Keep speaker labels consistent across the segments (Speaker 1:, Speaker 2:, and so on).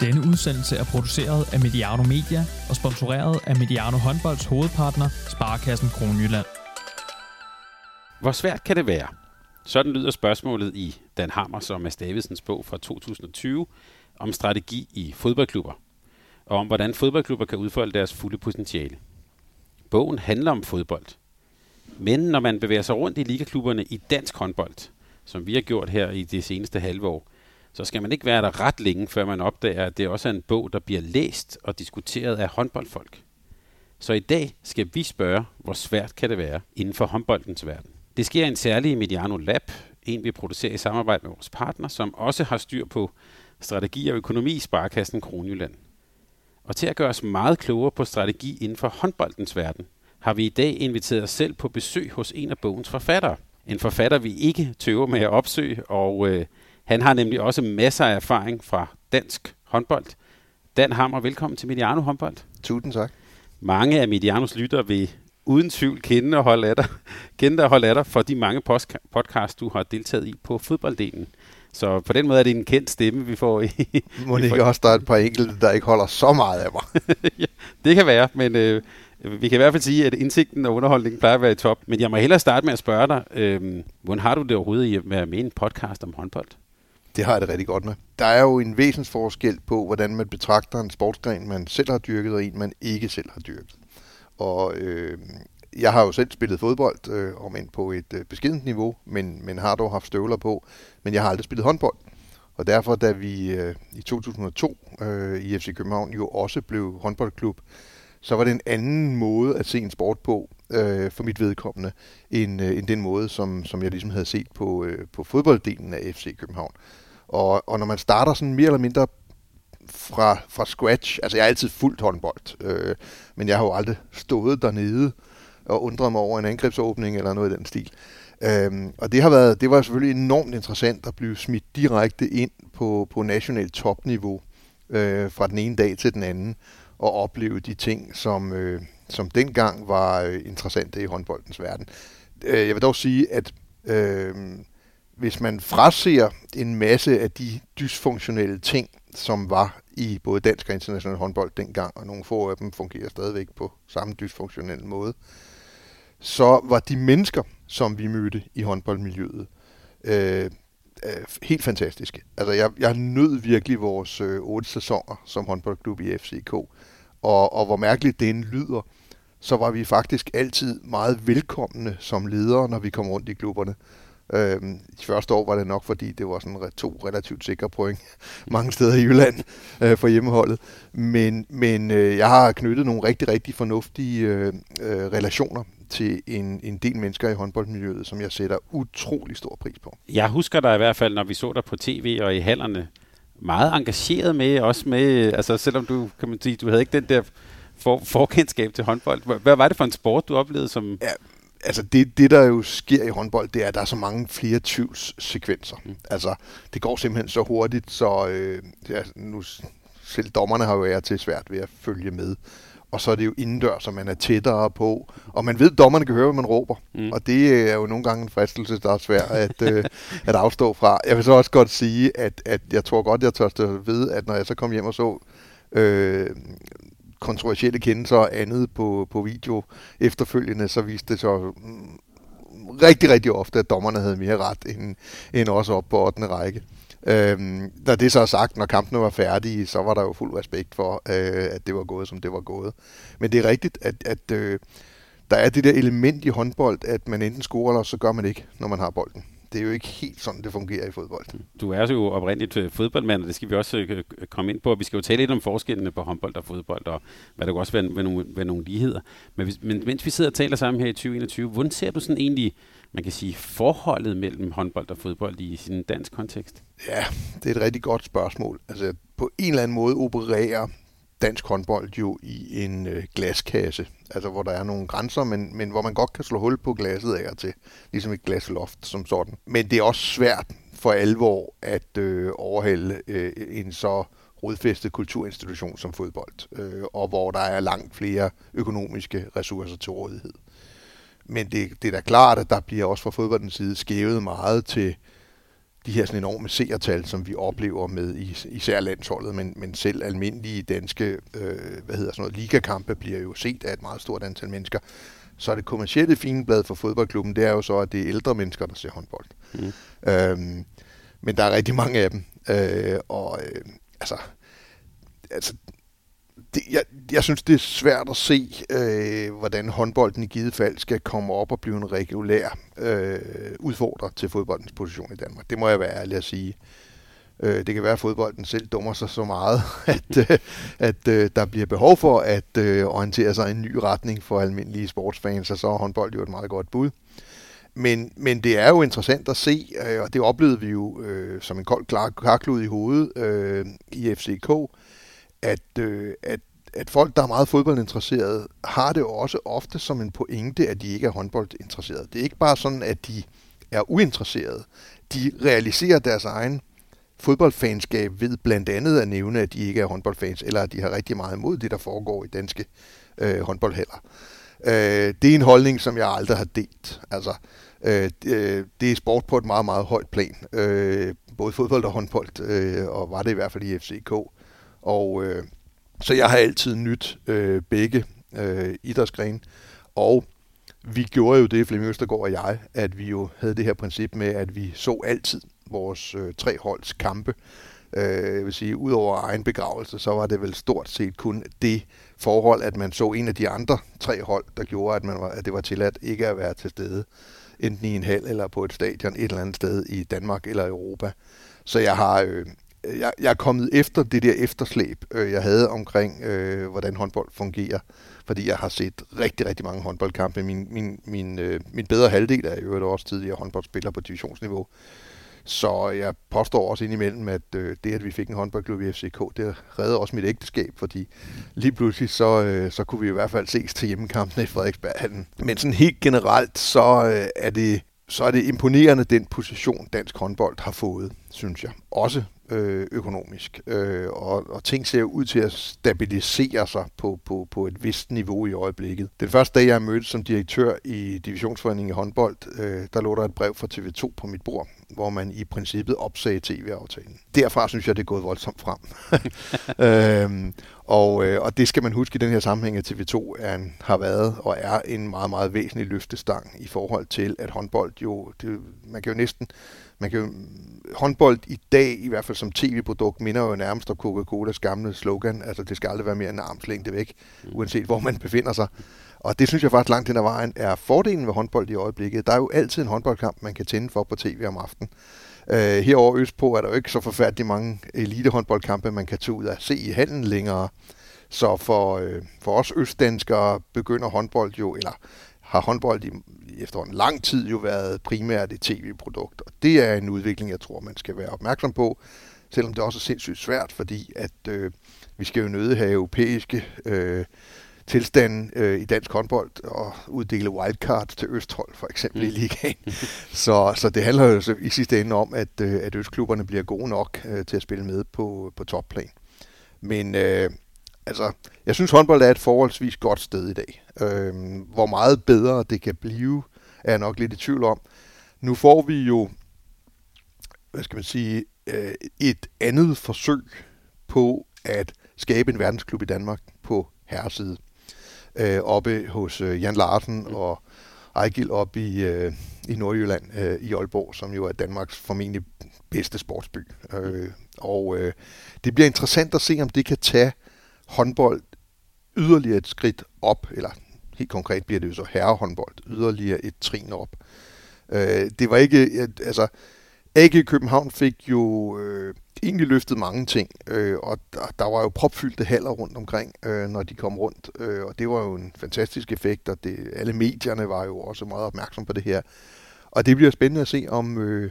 Speaker 1: Denne udsendelse er produceret af Mediano Media og sponsoreret af Mediano Håndbolds hovedpartner, Sparkassen Kronjylland.
Speaker 2: Hvor svært kan det være? Sådan lyder spørgsmålet i Dan Hammers og Mads Davidsens bog fra 2020 om strategi i fodboldklubber, og om hvordan fodboldklubber kan udfolde deres fulde potentiale. Bogen handler om fodbold. Men når man bevæger sig rundt i ligaklubberne i dansk håndbold, som vi har gjort her i det seneste halve år, så skal man ikke være der ret længe, før man opdager, at det også er en bog, der bliver læst og diskuteret af håndboldfolk. Så i dag skal vi spørge, hvor svært kan det være inden for håndboldens verden. Det sker en særlig Mediano Lab, en vi producerer i samarbejde med vores partner, som også har styr på strategi og økonomi i Sparkassen Kronjylland. Og til at gøre os meget klogere på strategi inden for håndboldens verden, har vi i dag inviteret os selv på besøg hos en af bogens forfattere. En forfatter, vi ikke tøver med at opsøge, og øh, han har nemlig også masser af erfaring fra dansk håndbold. Dan Hammer, velkommen til Mediano håndbold.
Speaker 3: Tusind tak.
Speaker 2: Mange af Medianos lyttere vil uden tvivl kende og holde af dig, kende og holde af dig for de mange podcasts, du har deltaget i på fodbolddelen. Så på den måde er det en kendt stemme, vi får i...
Speaker 3: Må det ikke også, der er et par enkelte, der ikke holder så meget af mig?
Speaker 2: ja, det kan være, men øh, vi kan i hvert fald sige, at indsigten og underholdningen plejer at være i top. Men jeg må hellere starte med at spørge dig, øh, hvordan har du det overhovedet i at være med i en podcast om håndbold?
Speaker 3: Det har jeg det rigtig godt med. Der er jo en væsensforskel på, hvordan man betragter en sportsgren, man selv har dyrket, og en, man ikke selv har dyrket. Og øh, jeg har jo selv spillet fodbold, øh, om end på et øh, beskedent niveau, men, men har dog haft støvler på, men jeg har aldrig spillet håndbold. Og derfor, da vi øh, i 2002 øh, i FC København jo også blev håndboldklub, så var det en anden måde at se en sport på øh, for mit vedkommende, end, øh, end den måde, som, som jeg ligesom havde set på, øh, på fodbolddelen af FC København. Og, og når man starter sådan mere eller mindre fra, fra scratch, altså jeg har altid fuldt håndbold, øh, men jeg har jo aldrig stået dernede og undret mig over en angrebsåbning eller noget i den stil. Øhm, og det har været, det var selvfølgelig enormt interessant at blive smidt direkte ind på, på nationalt topniveau øh, fra den ene dag til den anden og opleve de ting, som, øh, som dengang var øh, interessante i håndboldens verden. Øh, jeg vil dog sige, at øh, hvis man fraser en masse af de dysfunktionelle ting, som var i både dansk og international håndbold dengang, og nogle få af dem fungerer stadigvæk på samme dysfunktionelle måde, så var de mennesker, som vi mødte i håndboldmiljøet, øh, øh, helt fantastiske. Altså, jeg, jeg nød virkelig vores øh, otte sæsoner som håndboldklub i FCK, og, og hvor mærkeligt det end lyder, så var vi faktisk altid meget velkomne som ledere, når vi kom rundt i klubberne. Øhm, de første år var det nok, fordi det var sådan to relativt sikre point mange steder i Jylland øh, for hjemmeholdet. Men, men øh, jeg har knyttet nogle rigtig, rigtig fornuftige øh, øh, relationer til en, en del mennesker i håndboldmiljøet, som jeg sætter utrolig stor pris på.
Speaker 2: Jeg husker dig i hvert fald, når vi så dig på tv og i hallerne, meget engageret med, også med, altså selvom du, kan man sige, du havde ikke den der for, forkendskab til håndbold. Hvad var det for en sport, du oplevede som...
Speaker 3: Ja, altså det, det, der jo sker i håndbold, det er, at der er så mange flere tvivlssekvenser. Mm. Altså, det går simpelthen så hurtigt, så øh, ja, nu, selv dommerne har jo været til svært ved at følge med. Og så er det jo indendør, så man er tættere på. Og man ved, at dommerne kan høre, hvad man råber. Mm. Og det er jo nogle gange en fristelse, der er svær at, øh, at afstå fra. Jeg vil så også godt sige, at, at jeg tror godt, jeg tør at vide, at når jeg så kom hjem og så øh, kontroversielle kendelser og andet på, på video efterfølgende, så viste det så mm, rigtig, rigtig ofte, at dommerne havde mere ret end, end os op på 8. række. Øhm, da det så er sagt, når kampene var færdige, så var der jo fuld respekt for, øh, at det var gået, som det var gået. Men det er rigtigt, at, at øh, der er det der element i håndbold, at man enten scorer, eller så gør man ikke, når man har bolden det er jo ikke helt sådan, det fungerer i fodbold.
Speaker 2: Du er jo oprindeligt øh, fodboldmand, og det skal vi også øh, komme ind på. Vi skal jo tale lidt om forskellene på håndbold og fodbold, og hvad der også være, være, nogle, være nogle ligheder. Men, men mens vi sidder og taler sammen her i 2021, hvordan ser du sådan egentlig, man kan sige, forholdet mellem håndbold og fodbold i sin dansk kontekst?
Speaker 3: Ja, det er et rigtig godt spørgsmål. Altså, på en eller anden måde opererer dansk håndbold jo i en øh, glaskasse, altså hvor der er nogle grænser, men, men hvor man godt kan slå hul på glasset af og til, ligesom et glasloft som sådan. Men det er også svært for alvor at øh, overhælde øh, en så rodfæstet kulturinstitution som fodbold, øh, og hvor der er langt flere økonomiske ressourcer til rådighed. Men det, det er da klart, at der bliver også fra fodboldens side skævet meget til de her sådan enorme seertal, som vi oplever med især landsholdet, men, men selv almindelige danske øh, hvad hedder sådan noget, ligakampe bliver jo set af et meget stort antal mennesker. Så det kommercielle fine blad for fodboldklubben, det er jo så, at det er ældre mennesker, der ser håndbold. Mm. Øhm, men der er rigtig mange af dem. Øh, og øh, altså, altså det, jeg, jeg synes, det er svært at se, øh, hvordan håndbolden i givet fald skal komme op og blive en regulær øh, udfordrer til fodboldens position i Danmark. Det må jeg være ærlig at sige. Øh, det kan være, at fodbolden selv dummer sig så meget, at, øh, at øh, der bliver behov for at øh, orientere sig i en ny retning for almindelige sportsfans, og så er håndbold jo et meget godt bud. Men, men det er jo interessant at se, øh, og det oplevede vi jo øh, som en kold klarklud i hovedet øh, i FCK, at, øh, at, at folk, der er meget fodboldinteresserede, har det også ofte som en pointe, at de ikke er håndboldinteresserede. Det er ikke bare sådan, at de er uinteresserede. De realiserer deres egen fodboldfanskab ved blandt andet at nævne, at de ikke er håndboldfans, eller at de har rigtig meget imod det, der foregår i danske øh, håndboldhaller. Øh, det er en holdning, som jeg aldrig har delt. Altså, øh, øh det er sport på et meget, meget højt plan. Øh, både fodbold og håndbold, øh, og var det i hvert fald i FCK. Og øh, så jeg har altid nyt øh, begge øh, idrætsgrene. Og vi gjorde jo det, Flemming Østergaard og jeg, at vi jo havde det her princip med, at vi så altid vores øh, tre holds kampe. Øh, jeg vil sige, udover egen begravelse, så var det vel stort set kun det forhold, at man så en af de andre tre hold, der gjorde, at, man var, at det var tilladt ikke at være til stede, enten i en hal eller på et stadion et eller andet sted i Danmark eller Europa. Så jeg har, øh, jeg, jeg er kommet efter det der efterslæb, øh, jeg havde omkring, øh, hvordan håndbold fungerer, fordi jeg har set rigtig, rigtig mange håndboldkampe. Min, min, min, øh, min bedre halvdel er jo også tidligere håndboldspiller på divisionsniveau. Så jeg påstår også indimellem, at øh, det, at vi fik en håndboldklub i FCK, det reddede også mit ægteskab, fordi lige pludselig så, øh, så kunne vi i hvert fald ses til hjemmekampene i Frederiksberghallen. Men sådan helt generelt, så øh, er det så er det imponerende den position, dansk håndbold har fået, synes jeg. Også øh, økonomisk. Øh, og, og ting ser ud til at stabilisere sig på, på, på et vist niveau i øjeblikket. Den første dag, jeg mødte som direktør i Divisionsforeningen i håndbold, øh, der lå der et brev fra TV2 på mit bord, hvor man i princippet opsagde tv-aftalen. Derfra synes jeg, det er gået voldsomt frem. øhm, og, øh, og det skal man huske i den her sammenhæng, at TV2 er en, har været og er en meget, meget væsentlig løftestang i forhold til, at håndbold jo, det, man kan jo næsten man kan jo, håndbold i dag, i hvert fald som tv-produkt, minder jo nærmest om Coca-Colas gamle slogan, altså det skal aldrig være mere end armslængde væk, mm. uanset hvor man befinder sig. Og det synes jeg faktisk langt hen ad vejen er fordelen ved håndbold i øjeblikket. Der er jo altid en håndboldkamp, man kan tænde for på tv om aftenen. Uh, herover Østpå er der jo ikke så forfærdeligt mange elitehåndboldkampe, man kan tage ud og se i handen længere. Så for, uh, for os østdanskere begynder håndbold jo, eller har håndbold i, efter en lang tid jo været primært et tv-produkt. Og det er en udvikling, jeg tror, man skal være opmærksom på, selvom det også er sindssygt svært, fordi at øh, vi skal jo nøde have europæiske øh, tilstanden øh, i dansk håndbold og uddele wildcards til Østhold, for eksempel mm. i ligaen. så, så det handler jo så i sidste ende om, at, øh, at Østklubberne bliver gode nok øh, til at spille med på, på topplan. Men øh, altså, jeg synes håndbold er et forholdsvis godt sted i dag. Øh, hvor meget bedre det kan blive, er jeg nok lidt i tvivl om. Nu får vi jo, hvad skal man sige, øh, et andet forsøg på at skabe en verdensklub i Danmark på herreside. Øh, oppe hos øh, Jan Larsen mm. og Ejgil op i, øh, i Nordjylland, øh, i Aalborg, som jo er Danmarks formentlig bedste sportsby. Øh, og øh, det bliver interessant at se, om det kan tage håndbold yderligere et skridt op, eller helt konkret bliver det jo så herrehåndbold, yderligere et trin op. Øh, det var ikke, altså, AG København fik jo øh, egentlig løftet mange ting, øh, og der, der var jo propfyldte haller rundt omkring, øh, når de kom rundt, øh, og det var jo en fantastisk effekt, og det, alle medierne var jo også meget opmærksom på det her. Og det bliver spændende at se, om, øh,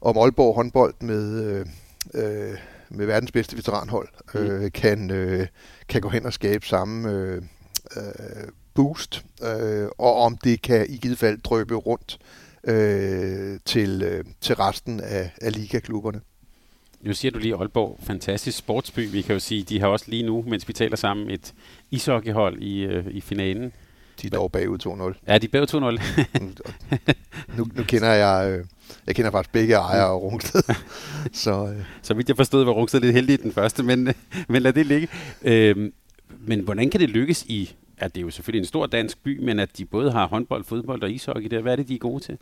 Speaker 3: om Aalborg håndbold med, øh, øh, med verdens bedste veteranhold øh, mm. kan, øh, kan gå hen og skabe samme øh, øh, boost, øh, og om det kan i givet fald drøbe rundt øh, til, øh, til resten af, af ligaklubberne.
Speaker 2: Nu siger du lige Aalborg, fantastisk sportsby. Vi kan jo sige, de har også lige nu, mens vi taler sammen, et ishockeyhold i, øh, i finalen
Speaker 3: De er dog bagud 2-0.
Speaker 2: Ja, de er bagud
Speaker 3: 2-0. nu, nu kender jeg... Øh, jeg kender faktisk begge ejere af Rungsted. så, øh.
Speaker 2: så vidt jeg forstod, var Rungsted lidt heldig i den første, men, men lad det ligge. Øh, men hvordan kan det lykkes i, at det er jo selvfølgelig en stor dansk by, men at de både har håndbold, fodbold og ishockey der. Hvad er det, de er gode til?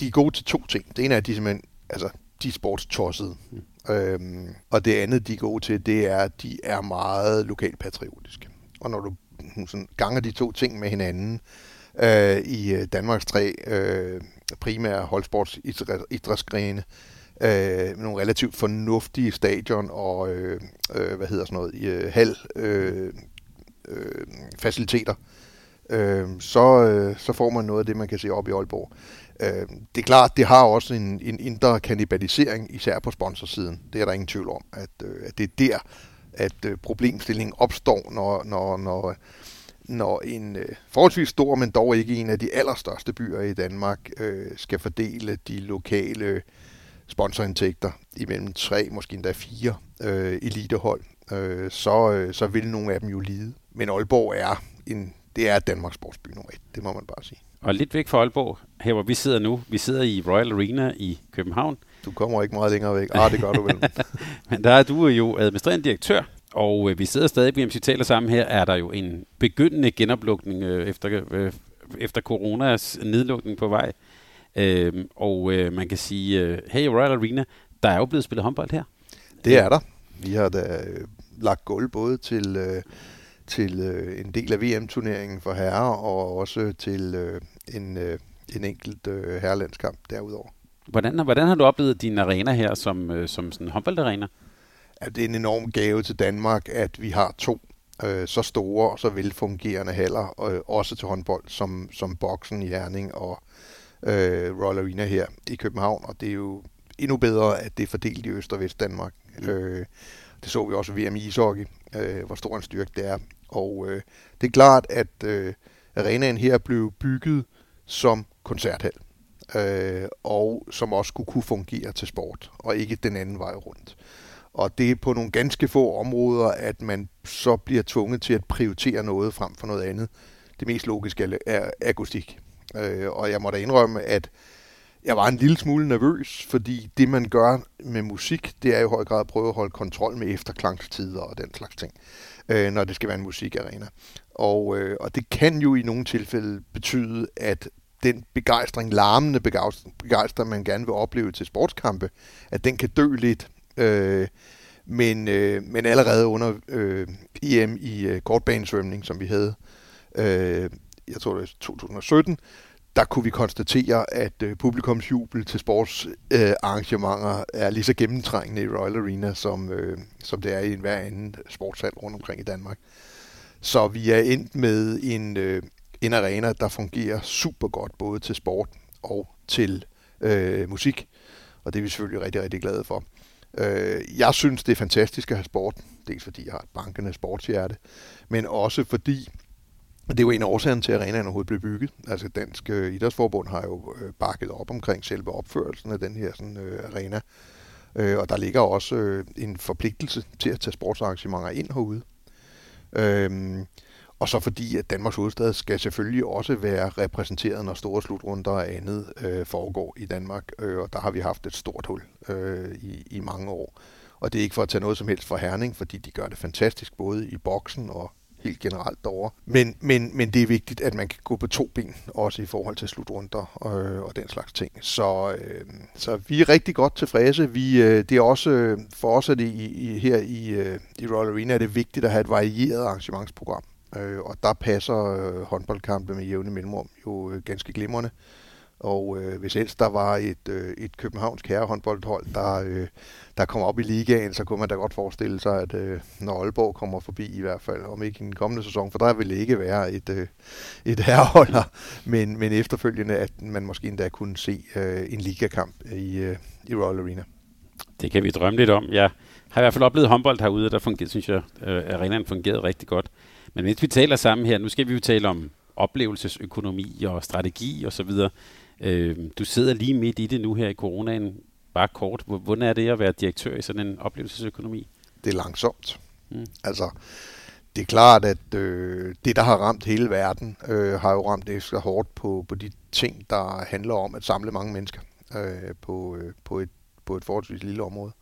Speaker 3: De er gode til to ting. Det ene er, at de simpelthen, altså, de er sportstossede. Mm. Øhm, og det andet, de er gode til, det er, at de er meget lokalpatriotiske. Og når du sådan, ganger de to ting med hinanden, øh, i øh, Danmarks tre øh, primære holdsportsidrætsgrene, øh, med nogle relativt fornuftige stadion og øh, øh, hvad hedder sådan noget, i øh, hal øh, øh, faciliteter, øh, så, øh, så får man noget af det, man kan se op i Aalborg. Øh, det er klart, det har også en, en indre kanibalisering, især på sponsorsiden. Det er der ingen tvivl om, at, øh, at det er der, at øh, problemstillingen opstår, når, når, når, når en øh, forholdsvis stor, men dog ikke en af de allerstørste byer i Danmark, øh, skal fordele de lokale sponsorindtægter imellem tre, måske endda fire øh, elitehold, øh, så, øh, så vil nogle af dem jo lide. Men Aalborg er en, det er Danmarks sportsby nummer et, det må man bare sige.
Speaker 2: Og lidt væk fra Aalborg, her hvor vi sidder nu, vi sidder i Royal Arena i København.
Speaker 3: Du kommer ikke meget længere væk. Ah, det gør du vel.
Speaker 2: Men der er du jo administrerende direktør, og øh, vi sidder stadig, mens vi taler sammen her, er der jo en begyndende genoplukning øh, efter, øh, efter coronas nedlukning på vej. Øh, og øh, man kan sige, øh, hey Royal Arena, der er jo blevet spillet håndbold her.
Speaker 3: Det er der. Vi har da øh, lagt gulv både til, øh, til øh, en del af VM-turneringen for herrer, og også til øh, en, øh, en enkelt øh, herrelandskamp derudover.
Speaker 2: Hvordan, hvordan har du oplevet din arena her som, øh, som sådan en håndboldarena?
Speaker 3: Ja, det er en enorm gave til Danmark, at vi har to øh, så store og så velfungerende haller, øh, også til håndbold, som, som Boksen i Herning og øh, Royal Arena her i København. Og det er jo endnu bedre, at det er fordelt i Øst- og Vest Danmark. Mm. Øh, det så vi også ved VM i ishockey, øh, hvor stor en styrke det er. Og øh, det er klart, at øh, arenaen her blev bygget som koncerthal, øh, og som også skulle kunne fungere til sport, og ikke den anden vej rundt. Og det er på nogle ganske få områder, at man så bliver tvunget til at prioritere noget frem for noget andet. Det mest logiske er akustik. Øh, og jeg må da indrømme, at jeg var en lille smule nervøs, fordi det man gør med musik, det er i høj grad at prøve at holde kontrol med efterklangstider og den slags ting, øh, når det skal være en musikarena. Og, øh, og det kan jo i nogle tilfælde betyde, at den begejstring, larmende begejstring, man gerne vil opleve til sportskampe, at den kan dø lidt. Øh, men, øh, men allerede under øh, EM i øh, kortbanesvømning, som vi havde, øh, jeg tror det var 2017, der kunne vi konstatere, at øh, publikums jubel til sportsarrangementer øh, er lige så gennemtrængende i Royal Arena, som, øh, som det er i enhver anden sportshal rundt omkring i Danmark. Så vi er endt med en, øh, en arena, der fungerer super godt, både til sport og til øh, musik. Og det er vi selvfølgelig rigtig, rigtig glade for. Øh, jeg synes, det er fantastisk at have sport. Dels fordi jeg har et bankende sportshjerte, men også fordi det er jo en af årsagerne til, at arenaen overhovedet blev bygget. Altså Dansk øh, Idrætsforbund har jo øh, bakket op omkring selve opførelsen af den her sådan, øh, arena. Øh, og der ligger også øh, en forpligtelse til at tage sportsarrangementer ind herude. Øh, og så fordi, at Danmarks hovedstad skal selvfølgelig også være repræsenteret, når store slutrunder og andet øh, foregår i Danmark. Øh, og der har vi haft et stort hul øh, i, i mange år. Og det er ikke for at tage noget som helst fra Herning, fordi de gør det fantastisk, både i boksen og helt generelt derovre. Men, men, men det er vigtigt, at man kan gå på to ben, også i forhold til slutrunder øh, og den slags ting. Så, øh, så vi er rigtig godt tilfredse. Vi, øh, det er også, øh, for os er det i, i, her i, øh, i Royal Arena, er det vigtigt at have et varieret arrangementsprogram. Øh, og der passer øh, håndboldkampe med jævne mellemrum jo øh, ganske glimrende. Og øh, hvis ellers der var et, øh, et københavnsk herrehåndboldhold, der, øh, der kom op i ligaen, så kunne man da godt forestille sig, at øh, når Aalborg kommer forbi i hvert fald, om ikke i den kommende sæson, for der vil ikke være et, øh, et herreholder, men, men efterfølgende, at man måske endda kunne se øh, en ligakamp i, øh, i Royal Arena.
Speaker 2: Det kan vi drømme lidt om. Jeg har i hvert fald oplevet håndbold herude, der fungerer, synes jeg, øh, arenaen fungerede rigtig godt. Men hvis vi taler sammen her, nu skal vi jo tale om oplevelsesøkonomi og strategi og så videre. Øh, du sidder lige midt i det nu her i coronaen. Bare kort, hvordan er det at være direktør i sådan en oplevelsesøkonomi?
Speaker 3: Det er langsomt. Mm. Altså, det er klart, at øh, det, der har ramt hele verden, øh, har jo ramt ekstra hårdt på, på de ting, der handler om at samle mange mennesker øh, på, øh, på, et, på et forholdsvis lille område.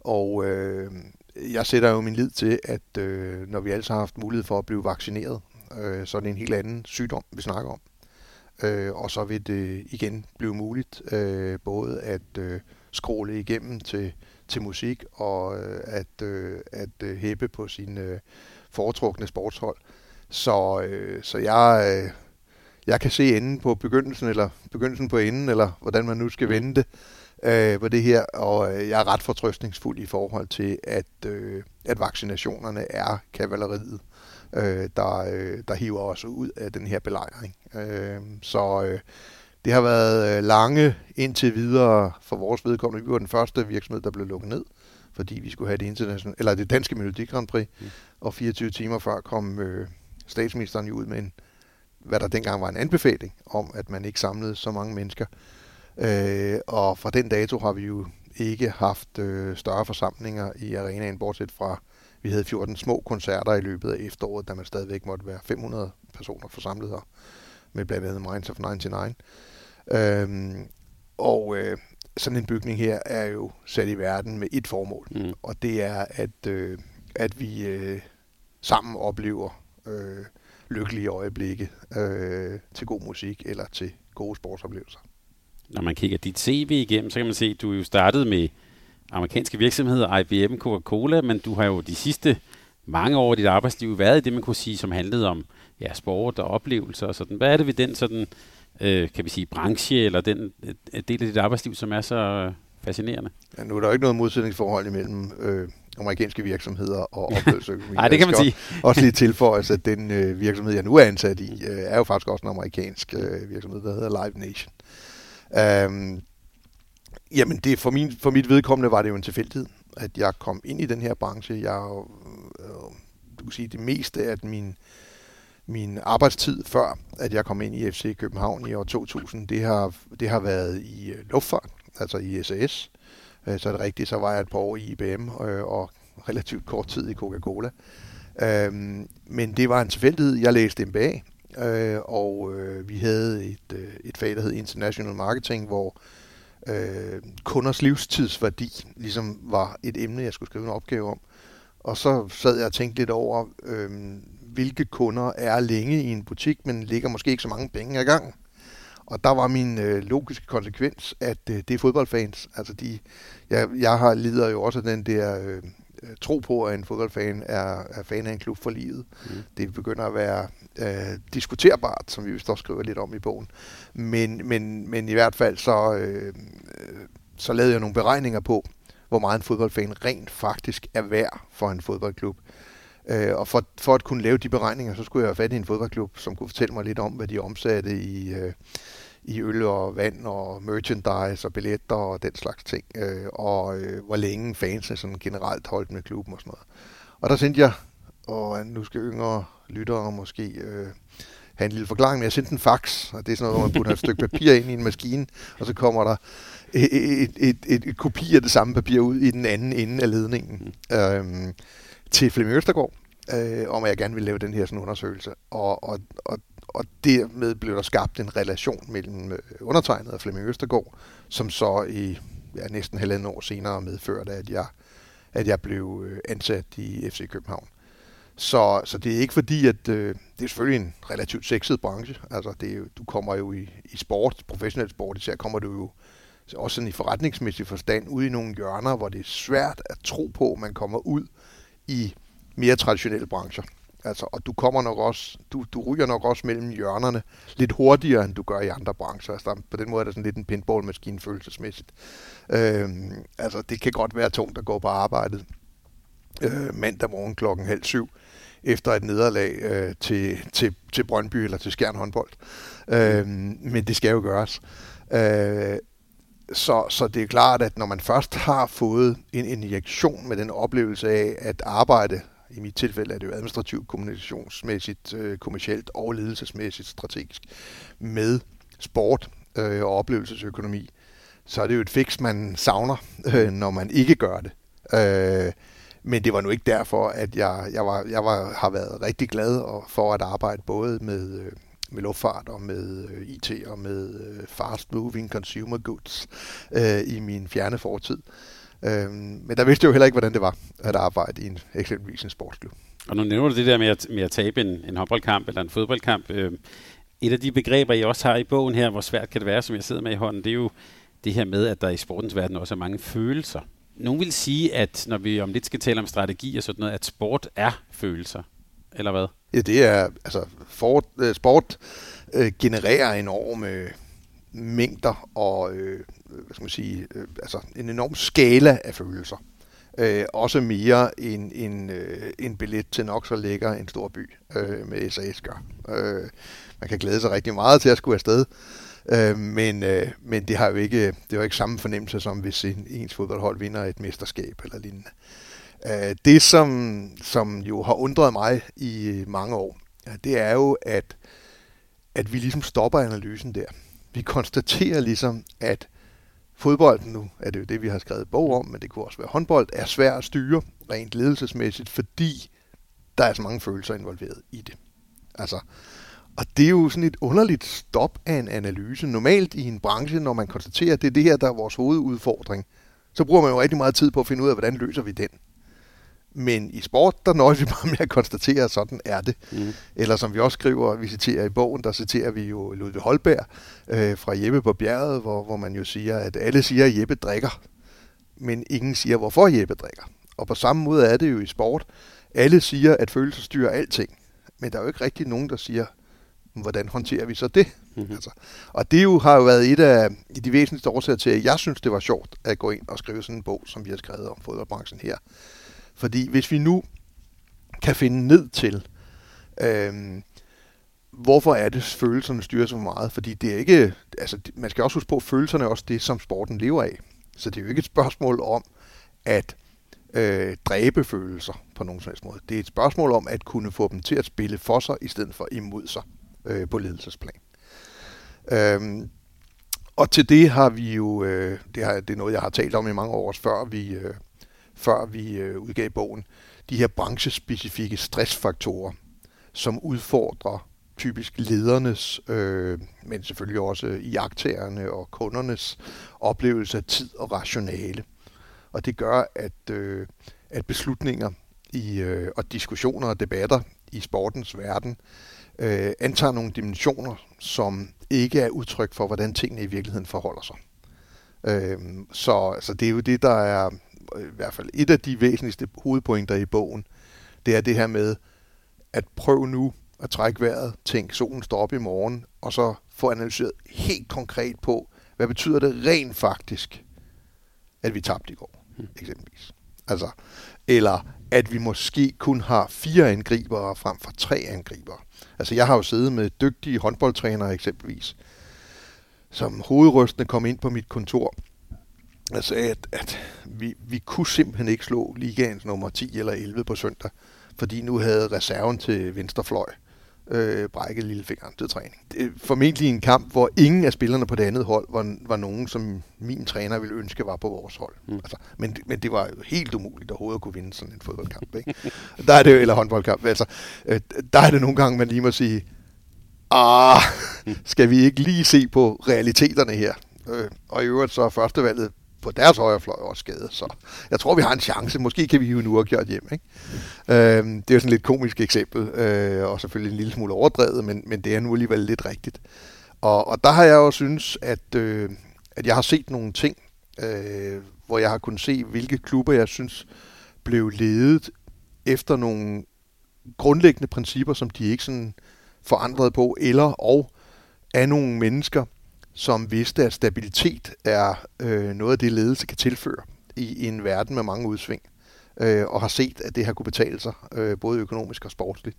Speaker 3: Og øh, jeg sætter jo min lid til, at øh, når vi alle har haft mulighed for at blive vaccineret, øh, så er det en helt anden sygdom, vi snakker om. Øh, og så vil det igen blive muligt øh, både at øh, skråle igennem til, til musik og øh, at, øh, at øh, hæppe på sin øh, foretrukne sportshold. Så, øh, så jeg, øh, jeg kan se enden på begyndelsen, eller begyndelsen på enden, eller hvordan man nu skal vende det øh, på det her, og øh, jeg er ret fortrøstningsfuld i forhold til, at, øh, at vaccinationerne er kavaleriet, øh, der, øh, der hiver os ud af den her belejring. Øh, så øh, det har været øh, lange indtil videre for vores vedkommende. Vi var den første virksomhed, der blev lukket ned, fordi vi skulle have det internationale, eller det danske Melodi Grand Prix, mm. og 24 timer før kom øh, statsministeren jo ud med en, hvad der dengang var en anbefaling om, at man ikke samlede så mange mennesker. Øh, og fra den dato har vi jo ikke haft øh, større forsamlinger i arenaen, bortset fra, vi havde 14 små koncerter i løbet af efteråret, da man stadigvæk måtte være 500 personer forsamlet her, med blandt andet Minds of 99. Øhm, og øh, sådan en bygning her er jo sat i verden med et formål, mm. og det er, at, øh, at vi øh, sammen oplever øh, lykkelige øjeblikke øh, til god musik eller til gode sportsoplevelser.
Speaker 2: Når man kigger dit CV igennem, så kan man se, at du jo startede med amerikanske virksomheder, IBM, Coca-Cola, men du har jo de sidste mange år i dit arbejdsliv været i det, man kunne sige, som handlede om ja, sport og oplevelser og sådan. Hvad er det ved den sådan, øh, kan vi sige, branche, eller den øh, del af dit arbejdsliv, som er så øh, fascinerende?
Speaker 3: Ja, nu er der jo ikke noget modsætningsforhold imellem øh, amerikanske virksomheder og oplevelseøkonomi.
Speaker 2: Nej, det kan man sige.
Speaker 3: også lige tilføje, at den øh, virksomhed, jeg nu er ansat i, øh, er jo faktisk også en amerikansk øh, virksomhed, der hedder Live Nation. Øhm, jamen, det, for, min, for mit vedkommende var det jo en tilfældighed, at jeg kom ind i den her branche. Jeg øh, øh du kan sige, det meste af min, min arbejdstid før, at jeg kom ind i FC København i år 2000, det har, det har været i øh, luftfart, altså i SAS. Øh, så er det rigtigt, så var jeg et par år i IBM øh, og relativt kort tid i Coca-Cola. Øhm, men det var en tilfældighed. Jeg læste MBA, øh, og øh, vi havde et, øh, et fag, der hed International Marketing, hvor øh, kunders livstidsværdi ligesom var et emne, jeg skulle skrive en opgave om. Og så sad jeg og tænkte lidt over, øh, hvilke kunder er længe i en butik, men ligger måske ikke så mange penge i gang. Og der var min øh, logiske konsekvens, at øh, det er fodboldfans. Altså de, jeg, jeg har lider jo også den der Øh, tro på, at en fodboldfan er, er fan af en klub for livet. Mm. Det begynder at være øh, diskuterbart, som vi vist også skriver lidt om i bogen. Men, men, men i hvert fald så, øh, øh, så lavede jeg nogle beregninger på, hvor meget en fodboldfan rent faktisk er værd for en fodboldklub. Øh, og for, for at kunne lave de beregninger, så skulle jeg have fat i en fodboldklub, som kunne fortælle mig lidt om, hvad de omsatte i, øh, i øl og vand og merchandise og billetter og den slags ting. Øh, og øh, hvor længe fansene sådan generelt holdt med klubben og sådan noget. Og der sendte jeg, og nu skal yngre lyttere måske øh, have en lille forklaring, men jeg sendte en fax, og det er sådan noget, hvor man putter et stykke papir ind i en maskine, og så kommer der et, et, et, et, et kopi af det samme papir ud i den anden ende af ledningen øh, til Flemming Østergaard, øh, om at jeg gerne vil lave den her sådan undersøgelse. Og, og, og og dermed blev der skabt en relation mellem øh, undertegnet og Flemming Østergaard, som så i ja, næsten halvandet år senere medførte, at jeg, at jeg blev øh, ansat i FC København. Så, så det er ikke fordi, at øh, det er selvfølgelig en relativt sexet branche. Altså, det er jo, du kommer jo i, i sport, professionel sport især, kommer du jo også sådan i forretningsmæssig forstand ud i nogle hjørner, hvor det er svært at tro på, at man kommer ud i mere traditionelle brancher. Altså, og du kommer nok også, du, du ryger nok også mellem hjørnerne lidt hurtigere, end du gør i andre brancher. Altså, der, på den måde er det sådan lidt en pinballmaskine følelsesmæssigt. Øhm, altså, det kan godt være tungt at gå på arbejdet øh, mandag morgen klokken halv syv efter et nederlag øh, til, til, til Brøndby eller til Skjern håndbold. Øh, men det skal jo gøres. Øh, så, så det er klart, at når man først har fået en injektion med den oplevelse af at arbejde i mit tilfælde er det jo administrativt, kommunikationsmæssigt, øh, kommercielt og ledelsesmæssigt strategisk, med sport øh, og oplevelsesøkonomi, så er det jo et fix, man savner, øh, når man ikke gør det. Øh, men det var nu ikke derfor, at jeg, jeg, var, jeg var, har været rigtig glad for at arbejde både med, øh, med luftfart og med øh, IT og med øh, fast moving consumer goods øh, i min fjerne fortid. Øh, men der vidste jeg jo heller ikke, hvordan det var at arbejde i en, eksempelvis en sportsklub.
Speaker 2: Og nu nævner du det der med at, med at tabe en, en håndboldkamp eller en fodboldkamp. Øh, et af de begreber, jeg også har i bogen her, hvor svært kan det være, som jeg sidder med i hånden, det er jo det her med, at der i sportens verden også er mange følelser. Nogen vil sige, at når vi om lidt skal tale om strategi og sådan noget, at sport er følelser, eller hvad?
Speaker 3: Ja, det er, altså, for, øh, sport øh, genererer enorme mængder og, øh, øh, hvad skal man sige, øh, altså en enorm skala af følelser. Øh, også mere end en, øh, en billet til nok så lækker en stor by øh, med SAS gør. Øh, man kan glæde sig rigtig meget til at skulle afsted, øh, men, øh, men det har jo ikke, det var ikke samme fornemmelse som hvis en, ens fodboldhold vinder et mesterskab eller lignende. Øh, det, som, som jo har undret mig i mange år, ja, det er jo, at, at vi ligesom stopper analysen der. Vi konstaterer ligesom, at fodbolden nu, er det jo det, vi har skrevet bog om, men det kunne også være håndbold, er svært at styre rent ledelsesmæssigt, fordi der er så mange følelser involveret i det. Altså, og det er jo sådan et underligt stop af en analyse. Normalt i en branche, når man konstaterer, at det er det her, der er vores hovedudfordring, så bruger man jo rigtig meget tid på at finde ud af, hvordan løser vi den. Men i sport, der nøjes vi bare med at konstatere, at sådan er det. Mm. Eller som vi også skriver, vi citerer i bogen, der citerer vi jo Ludvig Holberg øh, fra Jeppe på bjerget, hvor, hvor man jo siger, at alle siger, at Jeppe drikker, men ingen siger, hvorfor Jeppe drikker. Og på samme måde er det jo i sport. Alle siger, at følelser styrer alting, men der er jo ikke rigtig nogen, der siger, hvordan håndterer vi så det? Mm-hmm. Altså, og det jo har jo været et af de væsentligste årsager til, at jeg synes, det var sjovt at gå ind og skrive sådan en bog, som vi har skrevet om fodboldbranchen her. Fordi hvis vi nu kan finde ned til, øhm, hvorfor er det, følelserne styrer så meget? Fordi det er ikke, altså man skal også huske på, at følelserne er også det, som sporten lever af. Så det er jo ikke et spørgsmål om at øh, dræbe følelser på nogen som helst måde. Det er et spørgsmål om at kunne få dem til at spille for sig, i stedet for imod sig øh, på ledelsesplan. Øhm, og til det har vi jo, øh, det, har, det er noget, jeg har talt om i mange år, før vi, øh, før vi øh, udgav bogen, de her branchespecifikke stressfaktorer, som udfordrer typisk ledernes, øh, men selvfølgelig også iagtagerne og kundernes oplevelse af tid og rationale. Og det gør, at, øh, at beslutninger i, øh, og diskussioner og debatter i sportens verden øh, antager nogle dimensioner, som ikke er udtryk for, hvordan tingene i virkeligheden forholder sig. Øh, så altså, det er jo det, der er i hvert fald et af de væsentligste hovedpointer i bogen, det er det her med, at prøv nu at trække vejret, tænk, solen står op i morgen, og så få analyseret helt konkret på, hvad betyder det rent faktisk, at vi tabte i går, hmm. eksempelvis. Altså, eller at vi måske kun har fire angribere frem for tre angribere. Altså, jeg har jo siddet med dygtige håndboldtrænere eksempelvis, som hovedrystende kom ind på mit kontor og sagde, at, at vi, vi kunne simpelthen ikke slå ligaens nummer 10 eller 11 på søndag, fordi nu havde reserven til venstrefløj øh, brækket lillefingeren til træning. Det er formentlig en kamp, hvor ingen af spillerne på det andet hold var, var nogen, som min træner ville ønske var på vores hold. Mm. Altså, men, men det var jo helt umuligt overhovedet at kunne vinde sådan en fodboldkamp. Ikke? der er det jo, eller håndboldkamp. Altså, øh, der er det nogle gange, man lige må sige, ah, skal vi ikke lige se på realiteterne her? Øh, og i øvrigt så er førstevalget på deres højre fløj også skadet. Så jeg tror, vi har en chance. Måske kan vi jo nu uafgjort hjem. Ikke? Øh, det er jo sådan et lidt komisk eksempel, øh, og selvfølgelig en lille smule overdrevet, men, men det er nu alligevel lidt rigtigt. Og, og der har jeg jo synes, at, øh, at jeg har set nogle ting, øh, hvor jeg har kunnet se, hvilke klubber jeg synes blev ledet efter nogle grundlæggende principper, som de ikke sådan forandrede på, eller og af nogle mennesker, som vidste, at stabilitet er øh, noget af det, ledelse kan tilføre i, i en verden med mange udsving, øh, og har set, at det har kunne betale sig, øh, både økonomisk og sportsligt.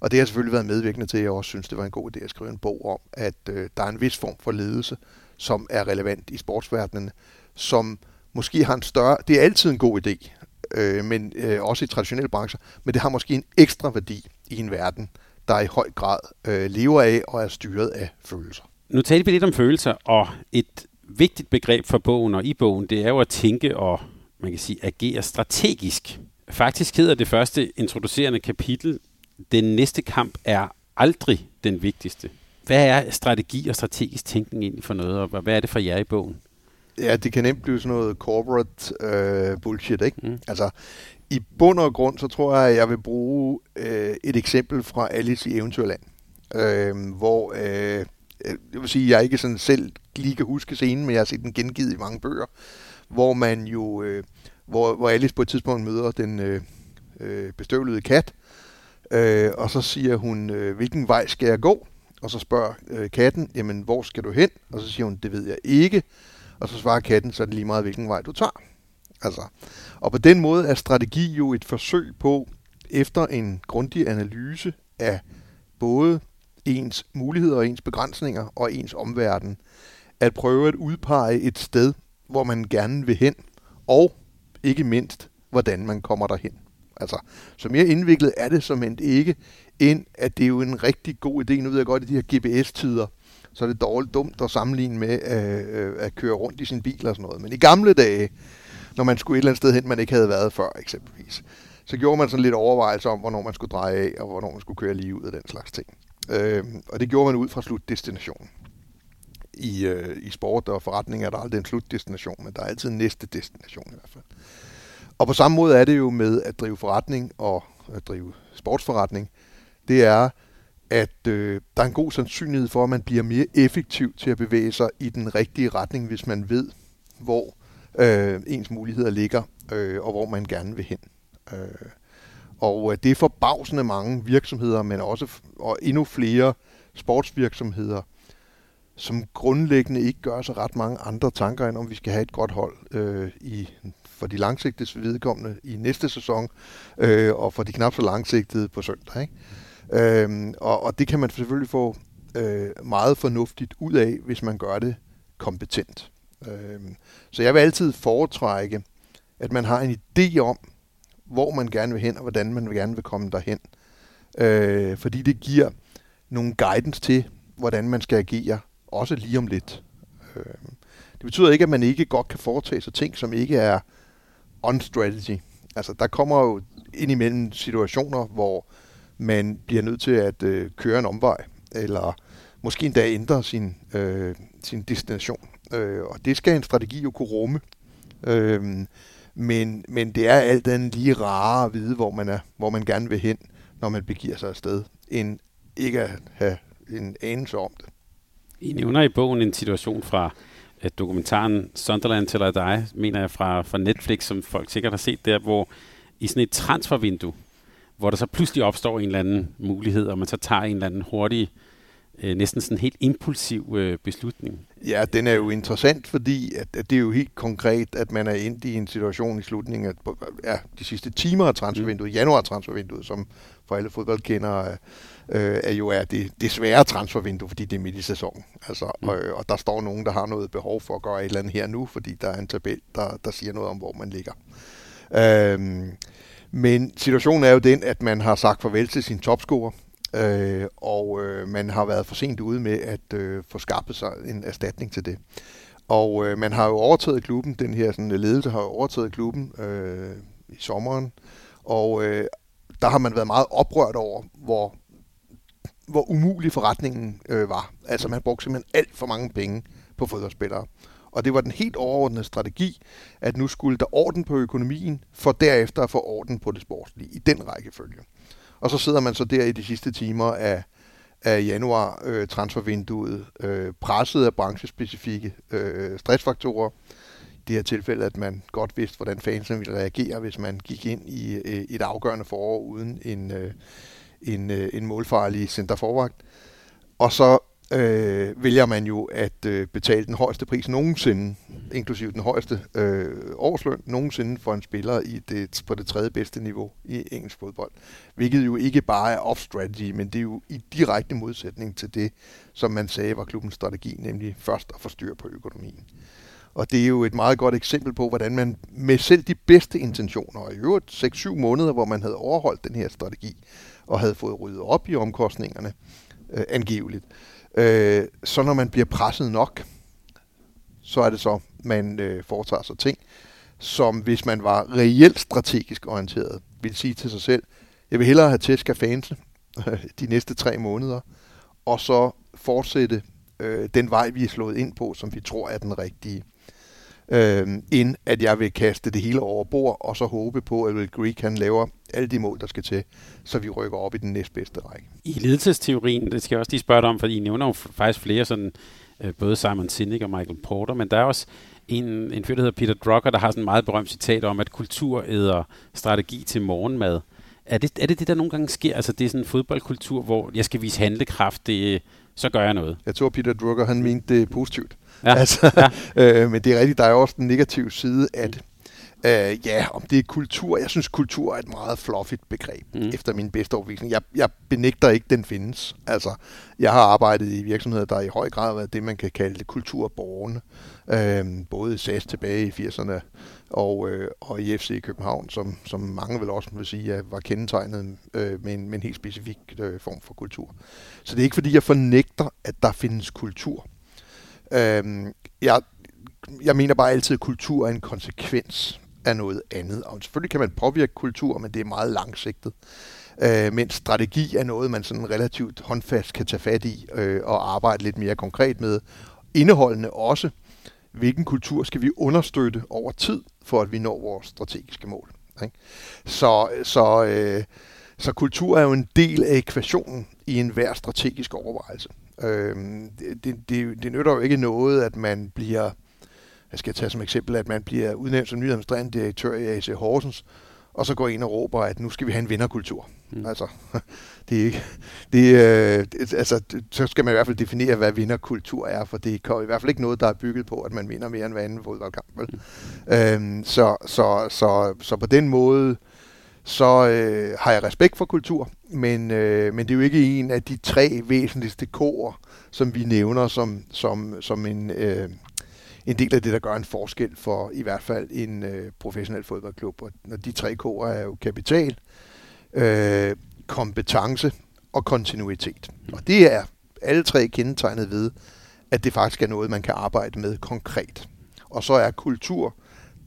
Speaker 3: Og det har selvfølgelig været medvirkende til, at jeg også synes, det var en god idé at skrive en bog om, at øh, der er en vis form for ledelse, som er relevant i sportsverdenen, som måske har en større... Det er altid en god idé, øh, men øh, også i traditionelle brancher, men det har måske en ekstra værdi i en verden, der i høj grad øh, lever af og er styret af følelser.
Speaker 2: Nu talte vi lidt om følelser, og et vigtigt begreb for bogen og i bogen, det er jo at tænke og man kan sige, agere strategisk. Faktisk hedder det første introducerende kapitel, den næste kamp er aldrig den vigtigste. Hvad er strategi og strategisk tænkning egentlig for noget, og hvad er det for jer i bogen?
Speaker 3: Ja, det kan nemt blive sådan noget corporate øh, bullshit, ikke? Mm. Altså, i bund og grund, så tror jeg, at jeg vil bruge øh, et eksempel fra Alice i Eventyrland, øh, hvor, øh, Øh, jeg vil sige, jeg ikke sådan selv lige kan huske scenen, men jeg har set den gengivet i mange bøger, hvor man jo, øh, hvor, hvor Alice på et tidspunkt møder den øh, øh, bestøvlede kat, øh, og så siger hun, øh, hvilken vej skal jeg gå? Og så spørger øh, katten, jamen hvor skal du hen? Og så siger hun, det ved jeg ikke. Og så svarer katten, så er det lige meget, hvilken vej du tager. Altså, og på den måde er strategi jo et forsøg på, efter en grundig analyse af både ens muligheder og ens begrænsninger og ens omverden, at prøve at udpege et sted, hvor man gerne vil hen, og ikke mindst, hvordan man kommer derhen. Altså, så mere indviklet er det som end ikke, end at det er jo en rigtig god idé. Nu ved jeg godt, at de her GPS-tider, så er det dårligt dumt at sammenligne med øh, øh, at køre rundt i sin bil og sådan noget. Men i gamle dage, når man skulle et eller andet sted hen, man ikke havde været før eksempelvis, så gjorde man sådan lidt overvejelser om, hvornår man skulle dreje af, og hvornår man skulle køre lige ud af den slags ting. Øh, og det gjorde man ud fra slutdestinationen. I, øh, I sport og forretning er der aldrig en slutdestination, men der er altid en næste destination i hvert fald. Og på samme måde er det jo med at drive forretning og at drive sportsforretning. Det er, at øh, der er en god sandsynlighed for, at man bliver mere effektiv til at bevæge sig i den rigtige retning, hvis man ved, hvor øh, ens muligheder ligger, øh, og hvor man gerne vil hen. Øh, og øh, det er forbavsende mange virksomheder, men også og endnu flere sportsvirksomheder, som grundlæggende ikke gør sig ret mange andre tanker, end om vi skal have et godt hold øh, i for de langsigtede vedkommende i næste sæson, øh, og for de knap så langsigtede på søndag. Ikke? Øhm, og, og det kan man selvfølgelig få øh, meget fornuftigt ud af, hvis man gør det kompetent. Øhm, så jeg vil altid foretrække, at man har en idé om, hvor man gerne vil hen, og hvordan man gerne vil komme derhen. Øh, fordi det giver nogle guidance til, hvordan man skal agere, også lige om lidt. Øh, det betyder ikke, at man ikke godt kan foretage sig ting, som ikke er on strategy. Altså, der kommer jo indimellem situationer, hvor man bliver nødt til at øh, køre en omvej, eller måske endda ændre sin, øh, sin destination. Øh, og det skal en strategi jo kunne rumme. Øh, men, men det er alt den lige rare at vide, hvor man, er, hvor man gerne vil hen, når man begiver sig afsted, end ikke at have en anelse om det.
Speaker 2: I nævner i bogen en situation fra at dokumentaren Sunderland til dig, mener jeg fra, fra Netflix, som folk sikkert har set der, hvor i sådan et transfervindue, hvor der så pludselig opstår en eller anden mulighed, og man så tager en eller anden hurtig, øh, næsten sådan helt impulsiv øh, beslutning.
Speaker 3: Ja, den er jo interessant, fordi at, at det er jo helt konkret, at man er inde i en situation i slutningen af ja, de sidste timer af transfervinduet, mm. januar-transfervinduet, som for alle fodboldkendere øh, er jo er det, det svære transfervindue, fordi det er midt i sæsonen. Altså, mm. og, og der står nogen, der har noget behov for at gøre et eller andet her nu, fordi der er en tabel, der, der siger noget om, hvor man ligger. Øhm, men situationen er jo den, at man har sagt farvel til sin topscorer, øh, og øh, man har været for sent ude med at øh, få skaffet sig en erstatning til det. Og øh, man har jo overtaget klubben, den her sådan, ledelse har jo overtaget klubben øh, i sommeren, og øh, der har man været meget oprørt over, hvor, hvor umulig forretningen øh, var. Altså man brugte simpelthen alt for mange penge på fodboldspillere. Og det var den helt overordnede strategi, at nu skulle der orden på økonomien, for derefter at få orden på det sportslige, i den rækkefølge. Og så sidder man så der i de sidste timer af, af januar øh, transfervinduet, øh, presset af branchespecifikke øh, stressfaktorer. I det her tilfælde, at man godt vidste, hvordan fansene ville reagere, hvis man gik ind i øh, et afgørende forår uden en, øh, en, øh, en målfarlig centerforvagt. Og så øh, vælger man jo at øh, betale den højeste pris nogensinde, inklusive den højeste øh, årsløn nogensinde for en spiller i det, på det tredje bedste niveau i engelsk fodbold. Hvilket jo ikke bare er off-strategy, men det er jo i direkte modsætning til det, som man sagde var klubbens strategi, nemlig først at få styr på økonomien. Og det er jo et meget godt eksempel på, hvordan man med selv de bedste intentioner, og i øvrigt 6-7 måneder, hvor man havde overholdt den her strategi, og havde fået ryddet op i omkostningerne, øh, angiveligt, Øh, Øh, så når man bliver presset nok, så er det så, man øh, foretager sig ting, som hvis man var reelt strategisk orienteret, ville sige til sig selv, jeg vil hellere have tæsk af fansene de næste tre måneder, og så fortsætte øh, den vej, vi er slået ind på, som vi tror er den rigtige øh, end at jeg vil kaste det hele over bord, og så håbe på, at Will Greek kan laver alle de mål, der skal til, så vi rykker op i den næstbedste række.
Speaker 2: I ledelsesteorien, det skal jeg også lige spørge dig om, fordi I nævner jo faktisk flere sådan, øh, både Simon Sinek og Michael Porter, men der er også en, en fyr, der hedder Peter Drucker, der har sådan en meget berømt citat om, at kultur æder strategi til morgenmad. Er det, er det det, der nogle gange sker? Altså det er sådan en fodboldkultur, hvor jeg skal vise handlekraft, det, så gør jeg noget.
Speaker 3: Jeg tror, Peter Drucker, han mente det positivt. Ja. Altså, ja. øh, men det er rigtigt, der er også den negative side, at øh, ja, om det er kultur, jeg synes kultur er et meget fluffigt begreb, mm. efter min bedste overvisning. Jeg, jeg benægter ikke, den findes. Altså, jeg har arbejdet i virksomheder, der i høj grad har været det, man kan kalde kulturborgerne. Øh, både i SAS tilbage i 80'erne og, øh, og i FC i København, som, som mange vel også vil sige, var kendetegnet øh, med, en, med en helt specifik øh, form for kultur. Så det er ikke fordi, jeg fornægter, at der findes kultur. Øh, jeg, jeg mener bare altid, at kultur er en konsekvens af noget andet. Og selvfølgelig kan man påvirke kultur, men det er meget langsigtet. Øh, mens strategi er noget, man sådan relativt håndfast kan tage fat i øh, og arbejde lidt mere konkret med. Indeholdende også, hvilken kultur skal vi understøtte over tid, for at vi når vores strategiske mål. Ikke? Så, så, øh, så kultur er jo en del af ekvationen i enhver strategisk overvejelse. Øh, det, det, det nytter jo ikke noget, at man bliver, jeg skal tage som eksempel, at man bliver udnævnt som ny administrerende direktør i AC Horsens, og så går ind og råber, at nu skal vi have en vinderkultur. Mm. Altså, det er ikke, det, øh, altså, så skal man i hvert fald definere, hvad vinderkultur er, for det er i hvert fald ikke noget, der er bygget på, at man vinder mere end hver anden fodboldkamp. Vel? Mm. Øhm, så, så, så, så på den måde, så øh, har jeg respekt for kultur, men, øh, men det er jo ikke en af de tre væsentligste kår, som vi nævner som, som, som en, øh, en del af det, der gør en forskel for i hvert fald en øh, professionel fodboldklub. Og når de tre kår er jo kapital, øh, kompetence og kontinuitet. Og det er alle tre kendetegnet ved, at det faktisk er noget, man kan arbejde med konkret. Og så er kultur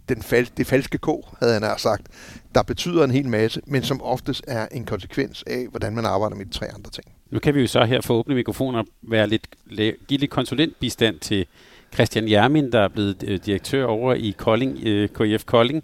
Speaker 3: den fal- det falske ko, havde han sagt, der betyder en hel masse, men som oftest er en konsekvens af, hvordan man arbejder med de tre andre ting.
Speaker 2: Nu kan vi jo så her få åbne mikrofoner være lidt, give lidt konsulentbistand til Christian Jermin, der er blevet øh, direktør over i Kolding, øh, KIF Kolding.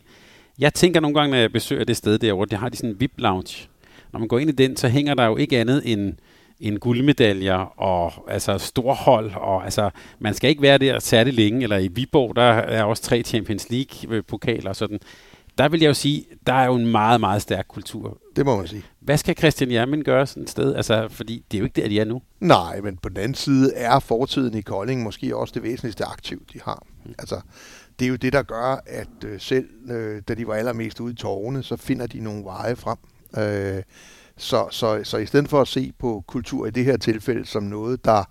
Speaker 2: Jeg tænker nogle gange, når jeg besøger det sted derovre, det har de sådan en VIP-lounge. Når man går ind i den, så hænger der jo ikke andet end en guldmedaljer og altså storhold og altså man skal ikke være der særlig længe eller i Viborg der er også tre Champions League pokaler og sådan. Der vil jeg jo sige, der er jo en meget meget stærk kultur.
Speaker 3: Det må man sige.
Speaker 2: Hvad skal Christian Jermin gøre sådan et sted? Altså fordi det er jo ikke der de er nu.
Speaker 3: Nej, men på den anden side er fortiden i Kolding måske også det væsentligste aktiv de har. Mm. Altså det er jo det der gør at øh, selv øh, da de var allermest ude i tårne, så finder de nogle veje frem. Øh, så, så, så i stedet for at se på kultur i det her tilfælde som noget, der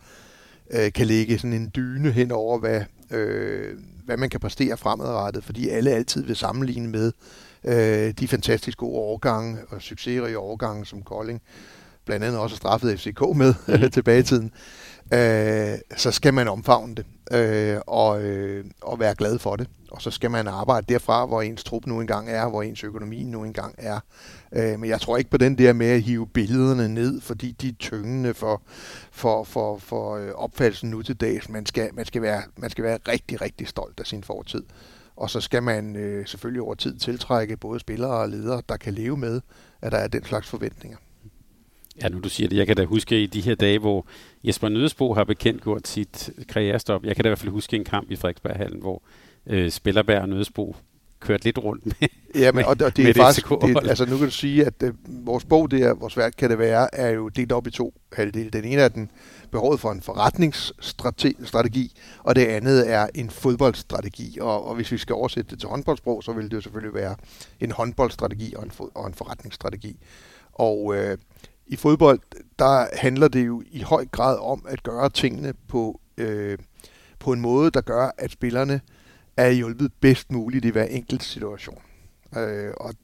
Speaker 3: øh, kan lægge sådan en dyne hen over, hvad, øh, hvad man kan præstere fremadrettet, fordi alle altid vil sammenligne med øh, de fantastisk gode årgange og succesrige årgange, som Kolding blandt andet også straffet FCK med mm. tilbage i tiden, øh, så skal man omfavne det øh, og, øh, og være glad for det. Og så skal man arbejde derfra, hvor ens trup nu engang er, hvor ens økonomi nu engang er. Øh, men jeg tror ikke på den der med at hive billederne ned, fordi de er tyngende for, for, for, for øh, opfattelsen nu til dags. Man skal, man, skal være, man skal være rigtig, rigtig stolt af sin fortid. Og så skal man øh, selvfølgelig over tid tiltrække både spillere og ledere, der kan leve med, at der er den slags forventninger.
Speaker 2: Ja, nu du siger det, jeg kan da huske i de her dage, hvor Jesper Nødesbo har bekendtgjort sit karrierestop. Jeg kan da i hvert fald huske en kamp i Frederiksberghallen, hvor øh, Spillerberg og Nødesbo kørte lidt rundt med
Speaker 3: Ja, men, og, og det er faktisk, det, altså nu kan du sige, at øh, vores bog der, vores værk kan det være, er jo delt op i to halvdele. Den ene er den behovet for en forretningsstrategi, og det andet er en fodboldstrategi. Og, og hvis vi skal oversætte det til håndboldsprog, så vil det jo selvfølgelig være en håndboldstrategi og en, og en forretningsstrategi. Og øh, i fodbold, der handler det jo i høj grad om at gøre tingene på, øh, på en måde, der gør, at spillerne er hjulpet bedst muligt i hver enkelt situation. Øh, og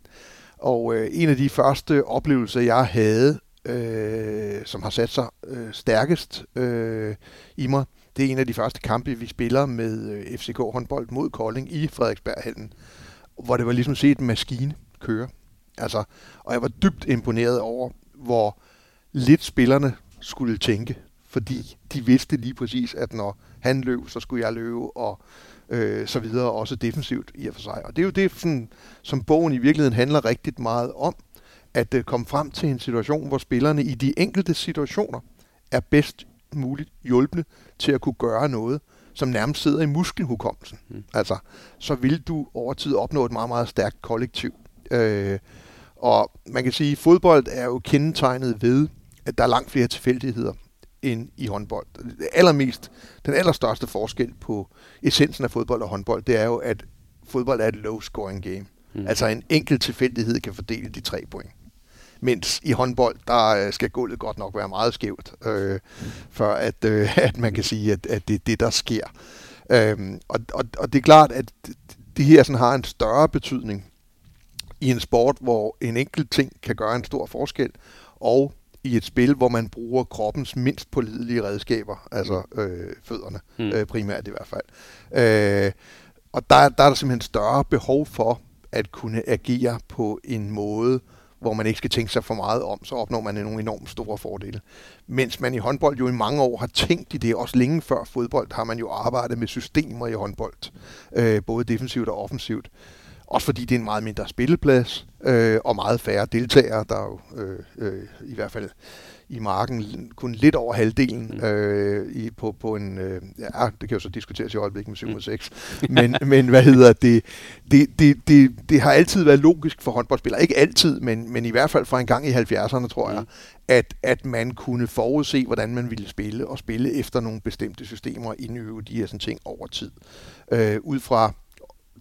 Speaker 3: og øh, en af de første oplevelser, jeg havde, øh, som har sat sig øh, stærkest øh, i mig, det er en af de første kampe, vi spiller med øh, FCK håndbold mod Kolding i Frederiksberghallen. hvor det var ligesom set en maskine køre. Altså, og jeg var dybt imponeret over, hvor lidt spillerne skulle tænke, fordi de vidste lige præcis, at når han løb, så skulle jeg løbe, og øh, så videre, også defensivt i og for sig. Og det er jo det, sådan, som bogen i virkeligheden handler rigtig meget om, at øh, komme frem til en situation, hvor spillerne i de enkelte situationer er bedst muligt hjulpende til at kunne gøre noget, som nærmest sidder i muskelhukommelsen. Mm. Altså, så vil du over tid opnå et meget, meget stærkt kollektiv. Øh, og man kan sige, at fodbold er jo kendetegnet ved, at der er langt flere tilfældigheder end i håndbold. Det allermest, den allerstørste forskel på essensen af fodbold og håndbold, det er jo, at fodbold er et low-scoring game. Mm. Altså en enkelt tilfældighed kan fordele de tre point. Mens i håndbold, der øh, skal gulvet godt nok være meget skævt, øh, for at, øh, at man kan sige, at, at det er det, der sker. Øhm, og, og, og det er klart, at det her sådan har en større betydning i en sport, hvor en enkelt ting kan gøre en stor forskel, og i et spil, hvor man bruger kroppens mindst pålidelige redskaber, altså øh, fødderne mm. øh, primært i hvert fald. Øh, og der, der er der simpelthen større behov for at kunne agere på en måde, hvor man ikke skal tænke sig for meget om, så opnår man nogle enormt store fordele. Mens man i håndbold jo i mange år har tænkt i det, også længe før fodbold, har man jo arbejdet med systemer i håndbold, øh, både defensivt og offensivt. Også fordi det er en meget mindre spilleplads, øh, og meget færre deltagere, der er jo øh, øh, i hvert fald i marken kun lidt over halvdelen mm. øh, i, på, på en... Øh, ja, det kan jo så diskuteres i øjeblikket med 7 mod 6. Men, men hvad hedder det? Det, det, det? det har altid været logisk for håndboldspillere. Ikke altid, men, men i hvert fald fra en gang i 70'erne, tror jeg, mm. at, at man kunne forudse, hvordan man ville spille, og spille efter nogle bestemte systemer indøve de her sådan ting over tid. Øh, ud fra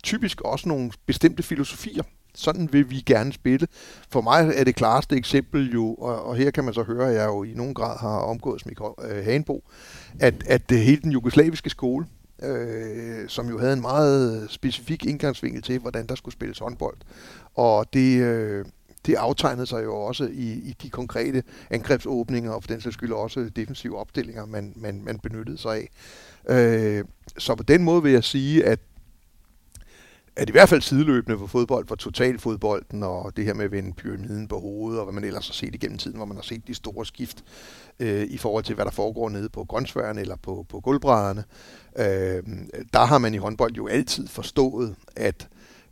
Speaker 3: typisk også nogle bestemte filosofier. Sådan vil vi gerne spille. For mig er det klareste eksempel jo, og, og her kan man så høre, at jeg jo i nogen grad har omgået som øh, Hanbo, at, at det hele den jugoslaviske skole, øh, som jo havde en meget specifik indgangsvinkel til, hvordan der skulle spilles håndbold. Og det, øh, det aftegnede sig jo også i, i de konkrete angrebsåbninger, og for den sags skyld også defensive opstillinger, man, man, man benyttede sig af. Øh, så på den måde vil jeg sige, at at i hvert fald sideløbende for fodbold, for totalfodbolden og det her med at vende pyramiden på hovedet, og hvad man ellers har set igennem tiden, hvor man har set de store skift øh, i forhold til, hvad der foregår nede på grøntsværen eller på, på gulvbrædderne. Øh, der har man i håndbold jo altid forstået, at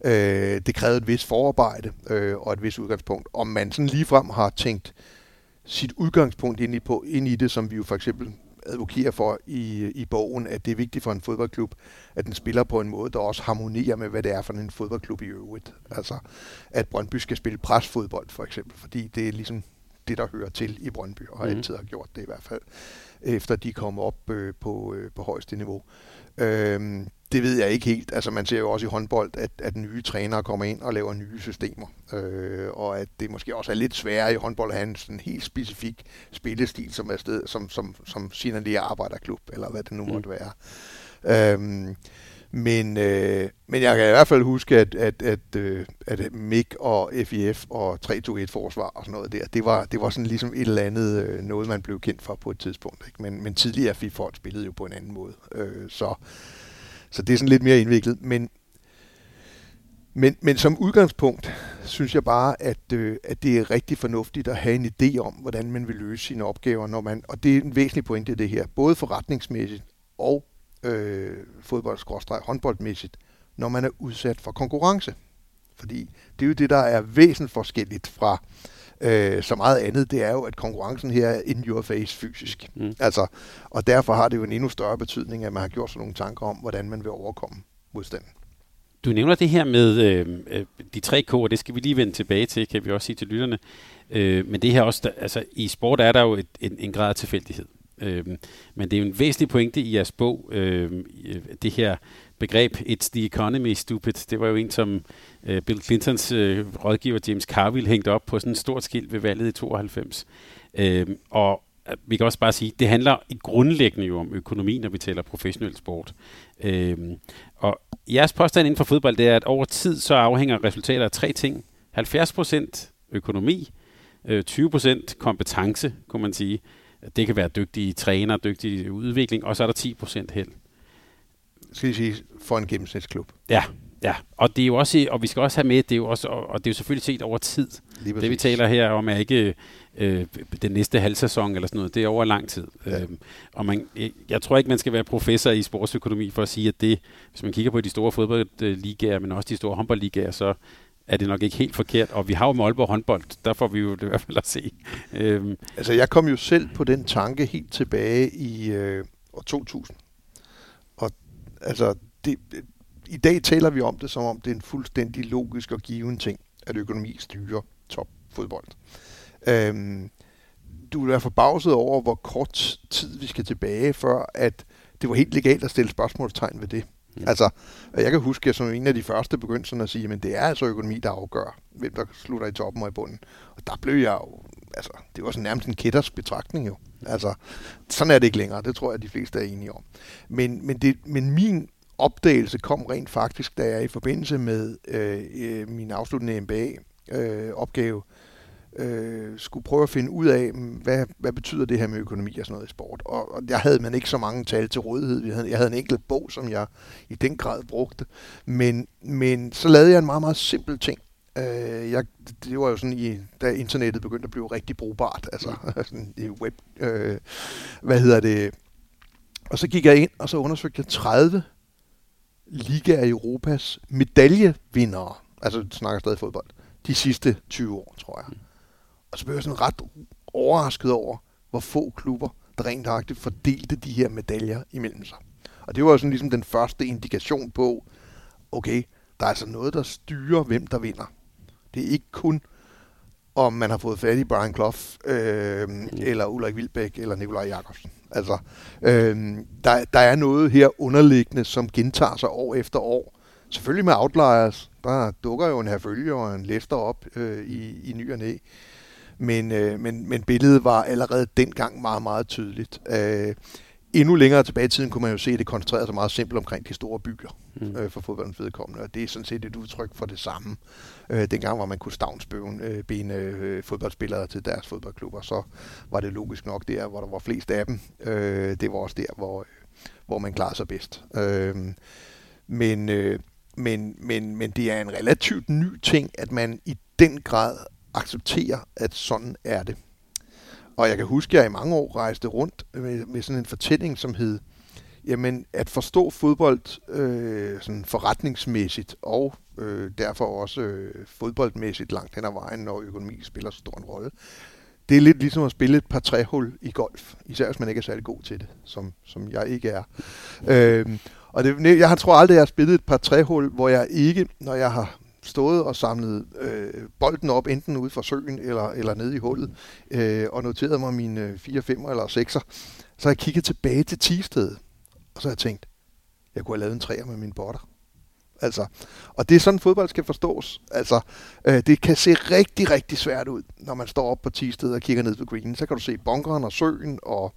Speaker 3: øh, det krævede et vis forarbejde øh, og et vis udgangspunkt. Om man sådan ligefrem har tænkt sit udgangspunkt ind i, på, ind i det, som vi jo for eksempel advokerer for i, i bogen, at det er vigtigt for en fodboldklub, at den spiller på en måde, der også harmonerer med, hvad det er for en fodboldklub i øvrigt. Altså, at Brøndby skal spille presfodbold, for eksempel, fordi det er ligesom det, der hører til i Brøndby, og mm. altid har gjort det i hvert fald, efter de kom op øh, på, øh, på højeste niveau. Øhm, det ved jeg ikke helt. Altså man ser jo også i håndbold, at, at nye trænere kommer ind og laver nye systemer. Øh, og at det måske også er lidt sværere i håndbold at have en sådan helt specifik spillestil, som, er sted, som, som, som signalerer arbejderklub, eller hvad det nu mm. måtte være. Øhm, men, øh, men jeg kan i hvert fald huske, at, at, at, øh, at MIG og FIF og 3-2-1-forsvar og sådan noget der, det var, det var sådan ligesom et eller andet øh, noget, man blev kendt for på et tidspunkt. Ikke? Men, men tidligere fik folk spillet jo på en anden måde. Øh, så, så det er sådan lidt mere indviklet. Men, men, men som udgangspunkt synes jeg bare, at, øh, at det er rigtig fornuftigt at have en idé om, hvordan man vil løse sine opgaver, når man, og det er en væsentlig pointe det her, både forretningsmæssigt og øh, fodbold håndboldmæssigt, når man er udsat for konkurrence. Fordi det er jo det, der er væsentligt forskelligt fra øh, så meget andet, det er jo, at konkurrencen her er in your face fysisk. Mm. Altså, og derfor har det jo en endnu større betydning, at man har gjort sig nogle tanker om, hvordan man vil overkomme modstanden.
Speaker 2: Du nævner det her med øh, øh de tre K'er, det skal vi lige vende tilbage til, kan vi også sige til lytterne. Øh, men det her også, der, altså i sport er der jo et, en, en grad af tilfældighed. Øh, men det er jo en væsentlig pointe i jeres bog, øh, det her begreb, it's the economy, stupid. Det var jo en, som øh, Bill Clintons øh, rådgiver James Carville hængte op på sådan et stort skilt ved valget i 92. Øhm, øh, og vi kan også bare sige, det handler i grundlæggende jo om økonomi, når vi taler professionel sport. Øhm, og jeres påstand inden for fodbold, det er, at over tid så afhænger resultater af tre ting. 70% økonomi, øh, 20% kompetence, kunne man sige, det kan være dygtige træner, dygtige udvikling, og så er der 10% held.
Speaker 3: Skal I sige, for en gennemsnitsklub?
Speaker 2: Ja. Ja, og det er jo også, og vi skal også have med, det er jo også, og det er jo selvfølgelig set over tid. Det vi taler her om er ikke øh, den næste halv sæson eller sådan noget, det er over lang tid.
Speaker 3: Ja.
Speaker 2: Øhm, og man, jeg tror ikke, man skal være professor i sportsøkonomi for at sige, at det, hvis man kigger på de store fodboldligaer, men også de store håndboldligaer, så er det nok ikke helt forkert. Og vi har jo Målborg håndbold, der får vi jo det i hvert fald at se. Øhm,
Speaker 3: Altså, jeg kom jo selv på den tanke helt tilbage i øh, år 2000. Og altså, det, i dag taler vi om det, som om det er en fuldstændig logisk og given ting, at økonomi styrer topfodbold. Øhm, du vil være forbavset over, hvor kort tid vi skal tilbage, før at det var helt legalt at stille spørgsmålstegn ved det. Altså, jeg kan huske, at jeg som en af de første begyndte sådan at sige, at det er altså økonomi, der afgør, hvem der slutter i toppen og i bunden. Og der blev jeg jo, altså, det var sådan nærmest en kætters betragtning jo. Altså, sådan er det ikke længere, det tror jeg, de fleste er enige om. Men, men, det, men min opdagelse kom rent faktisk, da jeg i forbindelse med øh, øh, min afsluttende MBA-opgave øh, skulle prøve at finde ud af, mm, hvad, hvad betyder det her med økonomi og sådan noget i sport. Og, og der havde man ikke så mange tal til rådighed. Jeg havde, jeg havde en enkelt bog, som jeg i den grad brugte. Men, men så lavede jeg en meget, meget simpel ting. Øh, jeg, det var jo sådan, i, da internettet begyndte at blive rigtig brugbart, altså sådan i web, øh, hvad hedder det, og så gik jeg ind, og så undersøgte jeg 30 ligaer i Europas medaljevindere, altså snakker stadig fodbold, de sidste 20 år, tror jeg. Og så blev jeg sådan ret overrasket over, hvor få klubber, der rent faktisk fordelte de her medaljer imellem sig. Og det var jo sådan ligesom den første indikation på, okay, der er altså noget, der styrer, hvem der vinder. Det er ikke kun, om man har fået fat i Brian Clough, øh, eller Ulrik Vilbæk, eller Nikolaj Jakobsen. Altså, øh, der, der er noget her underliggende, som gentager sig år efter år. Selvfølgelig med outliers. Der dukker jo en herfølge og en læfter op øh, i, i ny og næ. Men, øh, men, men billedet var allerede dengang meget, meget tydeligt. Øh, endnu længere tilbage i tiden kunne man jo se, at det koncentrerede sig meget simpelt omkring de store byer
Speaker 2: Mm.
Speaker 3: øh, for fodboldens vedkommende. Og det er sådan set et udtryk for det samme. Øh, dengang, hvor man kunne stavnsbøven øh, bene øh, fodboldspillere til deres fodboldklubber, så var det logisk nok der, hvor der var flest af dem. Øh, det var også der, hvor, hvor man klarede sig bedst. Øh, men, øh, men, men, men det er en relativt ny ting, at man i den grad accepterer, at sådan er det. Og jeg kan huske, at jeg i mange år rejste rundt med, med sådan en fortælling, som hed, jamen at forstå fodbold øh, sådan forretningsmæssigt og øh, derfor også øh, fodboldmæssigt langt hen ad vejen, når økonomi spiller så stor en rolle. Det er lidt ligesom at spille et par træhul i golf, især hvis man ikke er særlig god til det, som, som jeg ikke er. Øh, og det, jeg tror aldrig, jeg har spillet et par træhul, hvor jeg ikke, når jeg har stået og samlet øh, bolden op, enten ude fra søen eller, eller nede i hullet, øh, og noteret mig mine 4, 5 eller 6'er, så har jeg kigget tilbage til Tisted, og så har jeg tænkt, jeg kunne have lavet en træer med mine botter. Altså, og det er sådan, fodbold skal forstås. Altså, øh, det kan se rigtig, rigtig svært ud, når man står op på Tisted og kigger ned på greenen. Så kan du se bunkeren og søen, og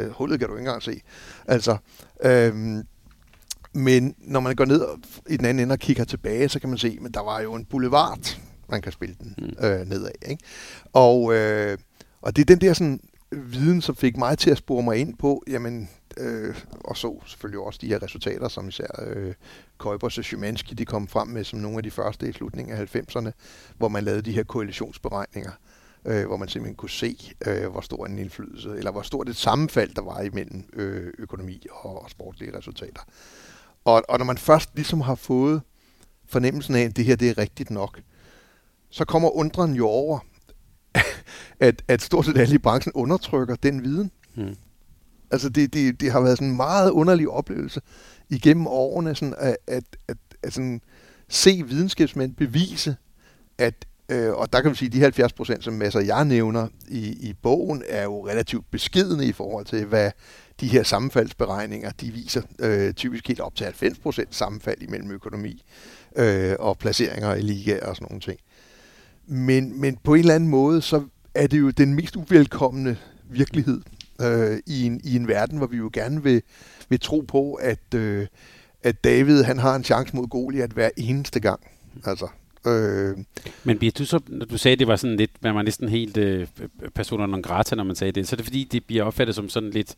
Speaker 3: øh, hullet kan du ikke engang se. Altså, øh, men når man går ned i den anden ende og kigger tilbage, så kan man se, at der var jo en boulevard, man kan spille den
Speaker 2: Mm.
Speaker 3: øh, nedad. Ikke? Og, øh, og det er den der sådan, viden, som fik mig til at spore mig ind på, jamen, øh, og så selvfølgelig også de her resultater, som især øh, Kuipers og Szymanski, de kom frem med som nogle af de første i slutningen af 90'erne, hvor man lavede de her koalitionsberegninger, øh, hvor man simpelthen kunne se, øh, hvor stor en indflydelse, eller hvor stort et sammenfald der var imellem øh, økonomi og, og sportslige resultater. Og, og når man først ligesom har fået fornemmelsen af, at det her det er rigtigt nok, så kommer undren jo over, at, at stort set alle i branchen undertrykker den viden.
Speaker 2: Mm.
Speaker 3: Altså det, det, det har været sådan en meget underlig oplevelse igennem årene, sådan at, at, at, at sådan se videnskabsmænd bevise, at, øh, og der kan vi sige, at de 70 procent, som masser jeg nævner i, i bogen, er jo relativt beskedende i forhold til, hvad de her sammenfaldsberegninger, de viser øh, typisk helt op til 90% sammenfald imellem økonomi øh, og placeringer i ligaer og sådan nogle ting. Men, men på en eller anden måde, så er det jo den mest uvelkomne virkelighed øh, i, en, i en verden, hvor vi jo gerne vil, vil tro på, at, øh, at David han har en chance mod Goliat hver eneste gang. Altså, øh,
Speaker 2: Men bliver du så, når du sagde, det var sådan lidt, man var næsten helt øh, personer non grata, når man sagde det, så er det fordi, det bliver opfattet som sådan lidt,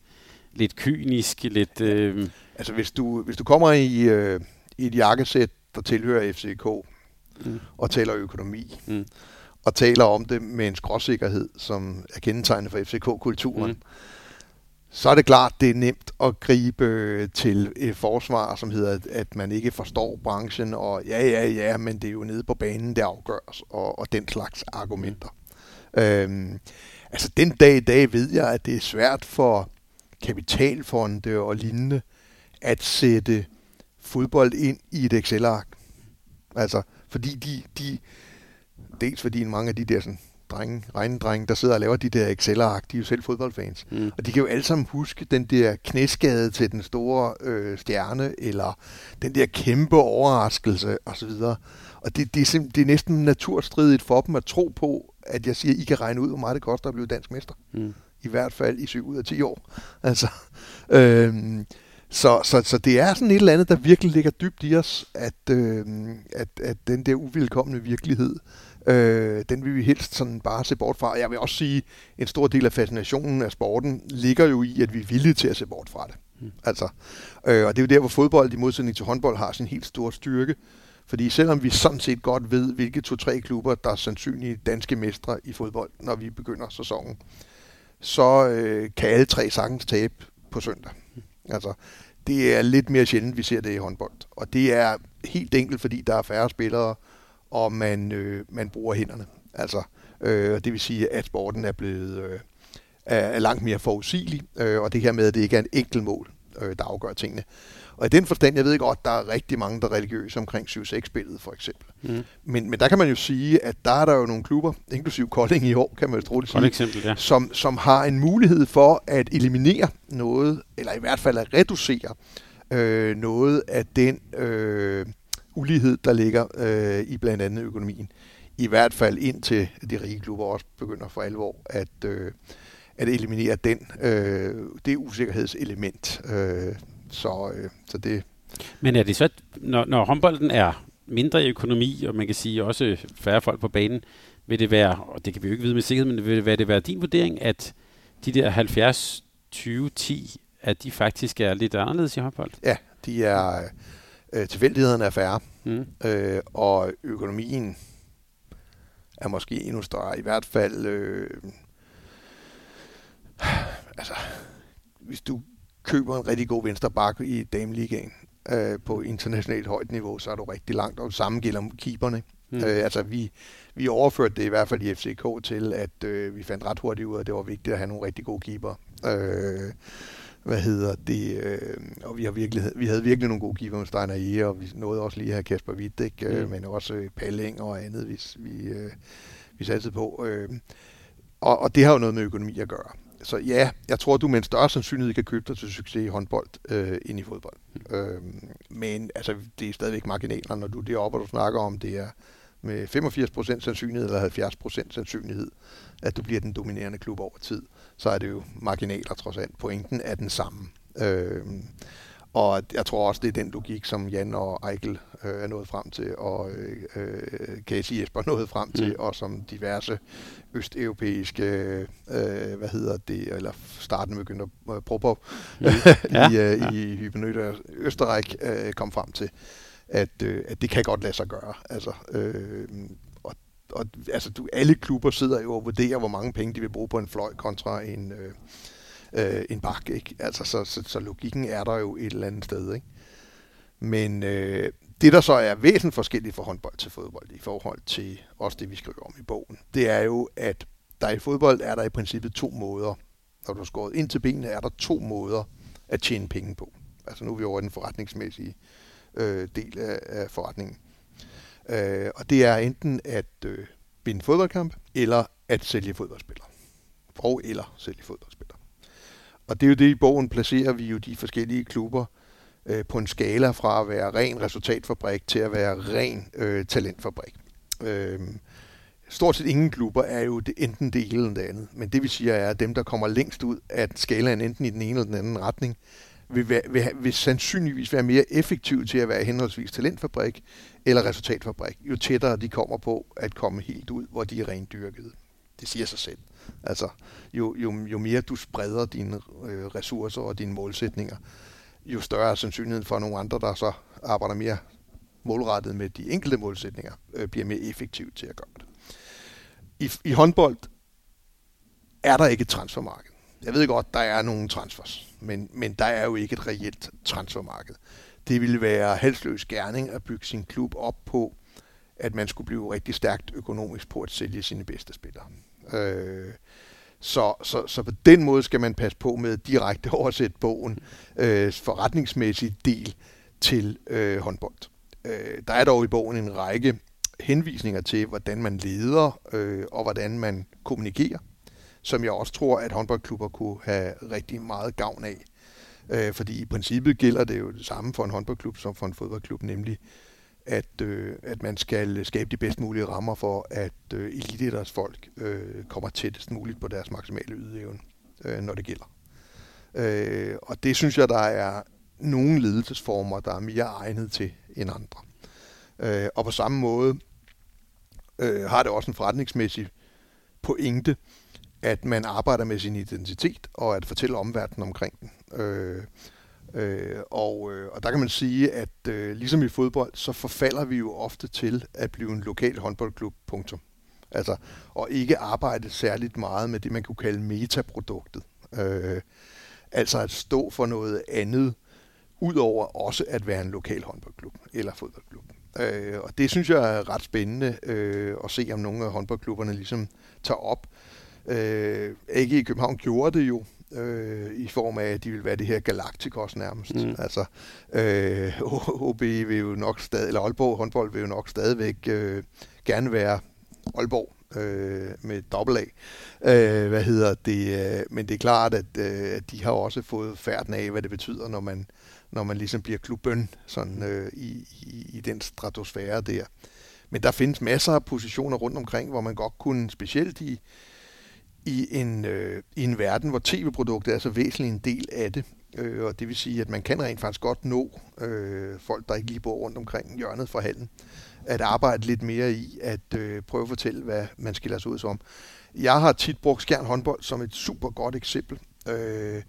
Speaker 2: lidt kynisk, lidt... Øh,
Speaker 3: altså hvis du, hvis du kommer i, øh, i et jakkesæt, der tilhører FCK, mm. og taler økonomi,
Speaker 2: Mm.
Speaker 3: og taler om det med en skråsikkerhed, som er kendetegnet for FCK-kulturen,
Speaker 2: Mm.
Speaker 3: så er det klart, det er nemt at gribe øh, til et forsvar, som hedder, at- man ikke forstår branchen, og ja, ja, ja, men det er jo nede på banen, det afgøres, og, og den slags argumenter. Øhm, altså, den dag i dag ved jeg, at det er svært for kapitalfonde og lignende at sætte fodbold ind i et Excel-ark. Altså, fordi de, de dels fordi mange af de der sådan, drenge, regnedrenge, der sidder og laver de der Excel-ark, de er jo selv fodboldfans.
Speaker 2: Mm.
Speaker 3: Og de kan jo alle sammen huske den der knæskade til den store øh, stjerne, eller den der kæmpe overraskelse osv. Og det, det, er simp- det er næsten naturstridigt for dem at tro på, at jeg siger, at I kan regne ud, hvor meget det koster at blive dansk mester.
Speaker 2: Mm.
Speaker 3: I hvert fald i 7 ud af 10 år. Altså, øhm, så, så, så det er sådan et eller andet, der virkelig ligger dybt i os, at, øhm, at, at den der uvilkommende virkelighed, øh, den vil vi helst sådan bare se bort fra. Jeg vil også sige, en stor del af fascinationen af sporten ligger jo i, at vi er villige til at se bort fra det.
Speaker 2: Mm.
Speaker 3: Altså, øh, og det er jo der, hvor fodbold i modsætning til håndbold har sin helt store styrke. Fordi selvom vi sådan set godt ved, hvilke to-tre klubber, der er sandsynlige danske mestre i fodbold, når vi begynder sæsonen, så øh, kan alle tre sagtens tabe på søndag. Altså, det er lidt mere sjældent, vi ser det i håndbold. Og det er helt enkelt, fordi der er færre spillere, og man, øh, man bruger hænderne. Altså, øh, det vil sige, at sporten er blevet øh, er, langt mere forudsigelig, øh, og det her med, at det ikke er en enkelt mål, øh, der afgør tingene. Og i den forstand, jeg ved godt, der er rigtig mange, der er religiøse omkring 7-6-spillet, for eksempel.
Speaker 2: Mm.
Speaker 3: Men, men der kan man jo sige, at der er der jo nogle klubber, inklusiv Kolding i år, kan man jo troligt sige,
Speaker 2: eksempel, ja.
Speaker 3: som, som har en mulighed for at eliminere noget, eller i hvert fald at reducere øh, noget af den øh, ulighed, der ligger øh, i blandt andet økonomien. I hvert fald indtil de rige klubber også begynder for alvor at, øh, at eliminere den, øh, det usikkerhedselement. Øh, så, øh, så det,
Speaker 2: Men er det så, når, når håndbolden er mindre i økonomi, og man kan sige også færre folk på banen, vil det være, og det kan vi jo ikke vide med sikkerhed, men vil det være, det være din vurdering, at de der 70, 20, 10, at de faktisk er lidt anderledes i håndbold?
Speaker 3: ja, de er, øh, tilfældighederne er færre.
Speaker 2: Mm.
Speaker 3: øh, og økonomien er måske endnu større. I hvert fald, øh, altså, hvis du køber en rigtig god venstre bakke i dameligaen øh, på internationalt højt niveau, så er du rigtig langt, og det samme gælder om keeperne.
Speaker 2: Mm.
Speaker 3: Øh, altså, vi, vi overførte det i hvert fald i FCK til, at øh, vi fandt ret hurtigt ud af, at det var vigtigt at have nogle rigtig gode keeper. Øh, hvad hedder det, øh, og vi, har virkelig, vi havde virkelig nogle gode keeper med Steiner Ege, og vi nåede også lige at have Kasper Witt, ikke? Øh,
Speaker 2: Mm.
Speaker 3: men også øh, Palling og andet, vi, vi, øh, vi satte på. Øh, og, og det har jo noget med økonomi at gøre. Så ja, jeg tror, du med en større sandsynlighed kan købe dig til succes i håndbold øh, end i fodbold.
Speaker 2: Mm.
Speaker 3: Øh, men altså, det er stadigvæk marginaler, når du er deroppe, og du snakker om, det er med 85% sandsynlighed eller 70% sandsynlighed, at du bliver den dominerende klub over tid, så er det jo marginaler trods alt. Pointen er den samme. Øh, og jeg tror også, det er den logik, som Jan og Eichel øh, er nået frem til, og øh, øh, Casey Jesper er nået frem til,
Speaker 2: Mm.
Speaker 3: og som diverse østeuropæiske, øh, hvad hedder det, eller starten øh, prøve
Speaker 2: Mm.
Speaker 3: ja, i,
Speaker 2: ja.
Speaker 3: øh, i Hybenød Østerreich øh, kom frem til, at, øh, at det kan godt lade sig gøre. Altså, øh, og, og altså, du, alle klubber sidder jo og vurderer, hvor mange penge de vil bruge på en fløj kontra en, øh, øh, en bak. Ikke? Altså, så, så, så logikken er der jo et eller andet sted. Ikke? Men øh, det, der så er væsentligt forskelligt fra håndbold til fodbold i forhold til også det, vi skriver om i bogen, det er jo, at der i fodbold er der i princippet to måder. Når du har skåret ind til benene, er der to måder at tjene penge på. Altså nu er vi over i den forretningsmæssige øh, del af, af forretningen. Øh, og det er enten at øh, vinde fodboldkamp, eller at sælge fodboldspillere. Og eller sælge fodboldspillere. Og det er jo det, i bogen placerer vi jo de forskellige klubber øh, på en skala fra at være ren resultatfabrik til at være ren øh, talentfabrik. Øh, stort set ingen klubber er jo det, enten det ene eller det andet. Men det vi siger er, at dem, der kommer længst ud af skalaen enten i den ene eller den anden retning, vil, være, vil, vil sandsynligvis være mere effektive til at være henholdsvis talentfabrik eller resultatfabrik, jo tættere de kommer på at komme helt ud, hvor de er rendyrkede. Det siger sig selv. Altså, jo, jo, jo mere du spreder dine øh, ressourcer og dine målsætninger, jo større er sandsynligheden for nogle andre, der så arbejder mere målrettet med de enkelte målsætninger, øh, bliver mere effektivt til at gøre det. I, I håndbold er der ikke et transfermarked. Jeg ved godt, der er nogle transfers, men, men der er jo ikke et reelt transfermarked. Det ville være halsløs gerning at bygge sin klub op på, at man skulle blive rigtig stærkt økonomisk på at sælge sine bedste spillere. Øh, så, så, så på den måde skal man passe på med direkte oversætte bogen øh, forretningsmæssig del til øh, håndbold. Øh, der er dog i bogen en række henvisninger til, hvordan man leder øh, og hvordan man kommunikerer, som jeg også tror, at håndboldklubber kunne have rigtig meget gavn af. Øh, fordi i princippet gælder det jo det samme for en håndboldklub som for en fodboldklub, nemlig at, øh, at man skal skabe de bedst mulige rammer for, at øh, eliteidræts folk øh, kommer tættest muligt på deres maksimale ydeevne, øh, når det gælder. Øh, og det synes jeg, der er nogle ledelsesformer, der er mere egnet til end andre. Øh, og på samme måde øh, har det også en forretningsmæssig pointe, at man arbejder med sin identitet og at fortælle omverdenen omkring den. Øh, øh, og, øh, og der kan man sige, at øh, ligesom i fodbold, så forfalder vi jo ofte til at blive en lokal håndboldklub, punktum. Altså, og ikke arbejde særligt meget med det, man kunne kalde metaproduktet. Øh, altså at stå for noget andet, udover også at være en lokal håndboldklub eller fodboldklub. Øh, og det synes jeg er ret spændende øh, at se, om nogle af håndboldklubberne ligesom tager op. Øh, ikke i København gjorde det jo, øh, i form af, at de vil være det her Galacticos nærmest. Mm. Altså, øh, OB vil jo nok stadig, eller Aalborg håndbold vil jo nok stadigvæk øh, gerne være Aalborg øh, med dobbelt A. Øh, hvad hedder det? Øh, men det er klart, at øh, de har også fået færden af, hvad det betyder, når man, når man ligesom bliver klubben sådan, øh, i, i, i den stratosfære der. Men der findes masser af positioner rundt omkring, hvor man godt kunne, specielt i, i en, øh, i en verden, hvor tv-produktet er så væsentlig en del af det. Øh, og det vil sige, at man kan rent faktisk godt nå øh, folk, der ikke lige bor rundt omkring hjørnet fra hallen, at arbejde lidt mere i at øh, prøve at fortælle, hvad man skiller sig ud som. Jeg har tit brugt Skjern håndbold som et super godt eksempel. Øh,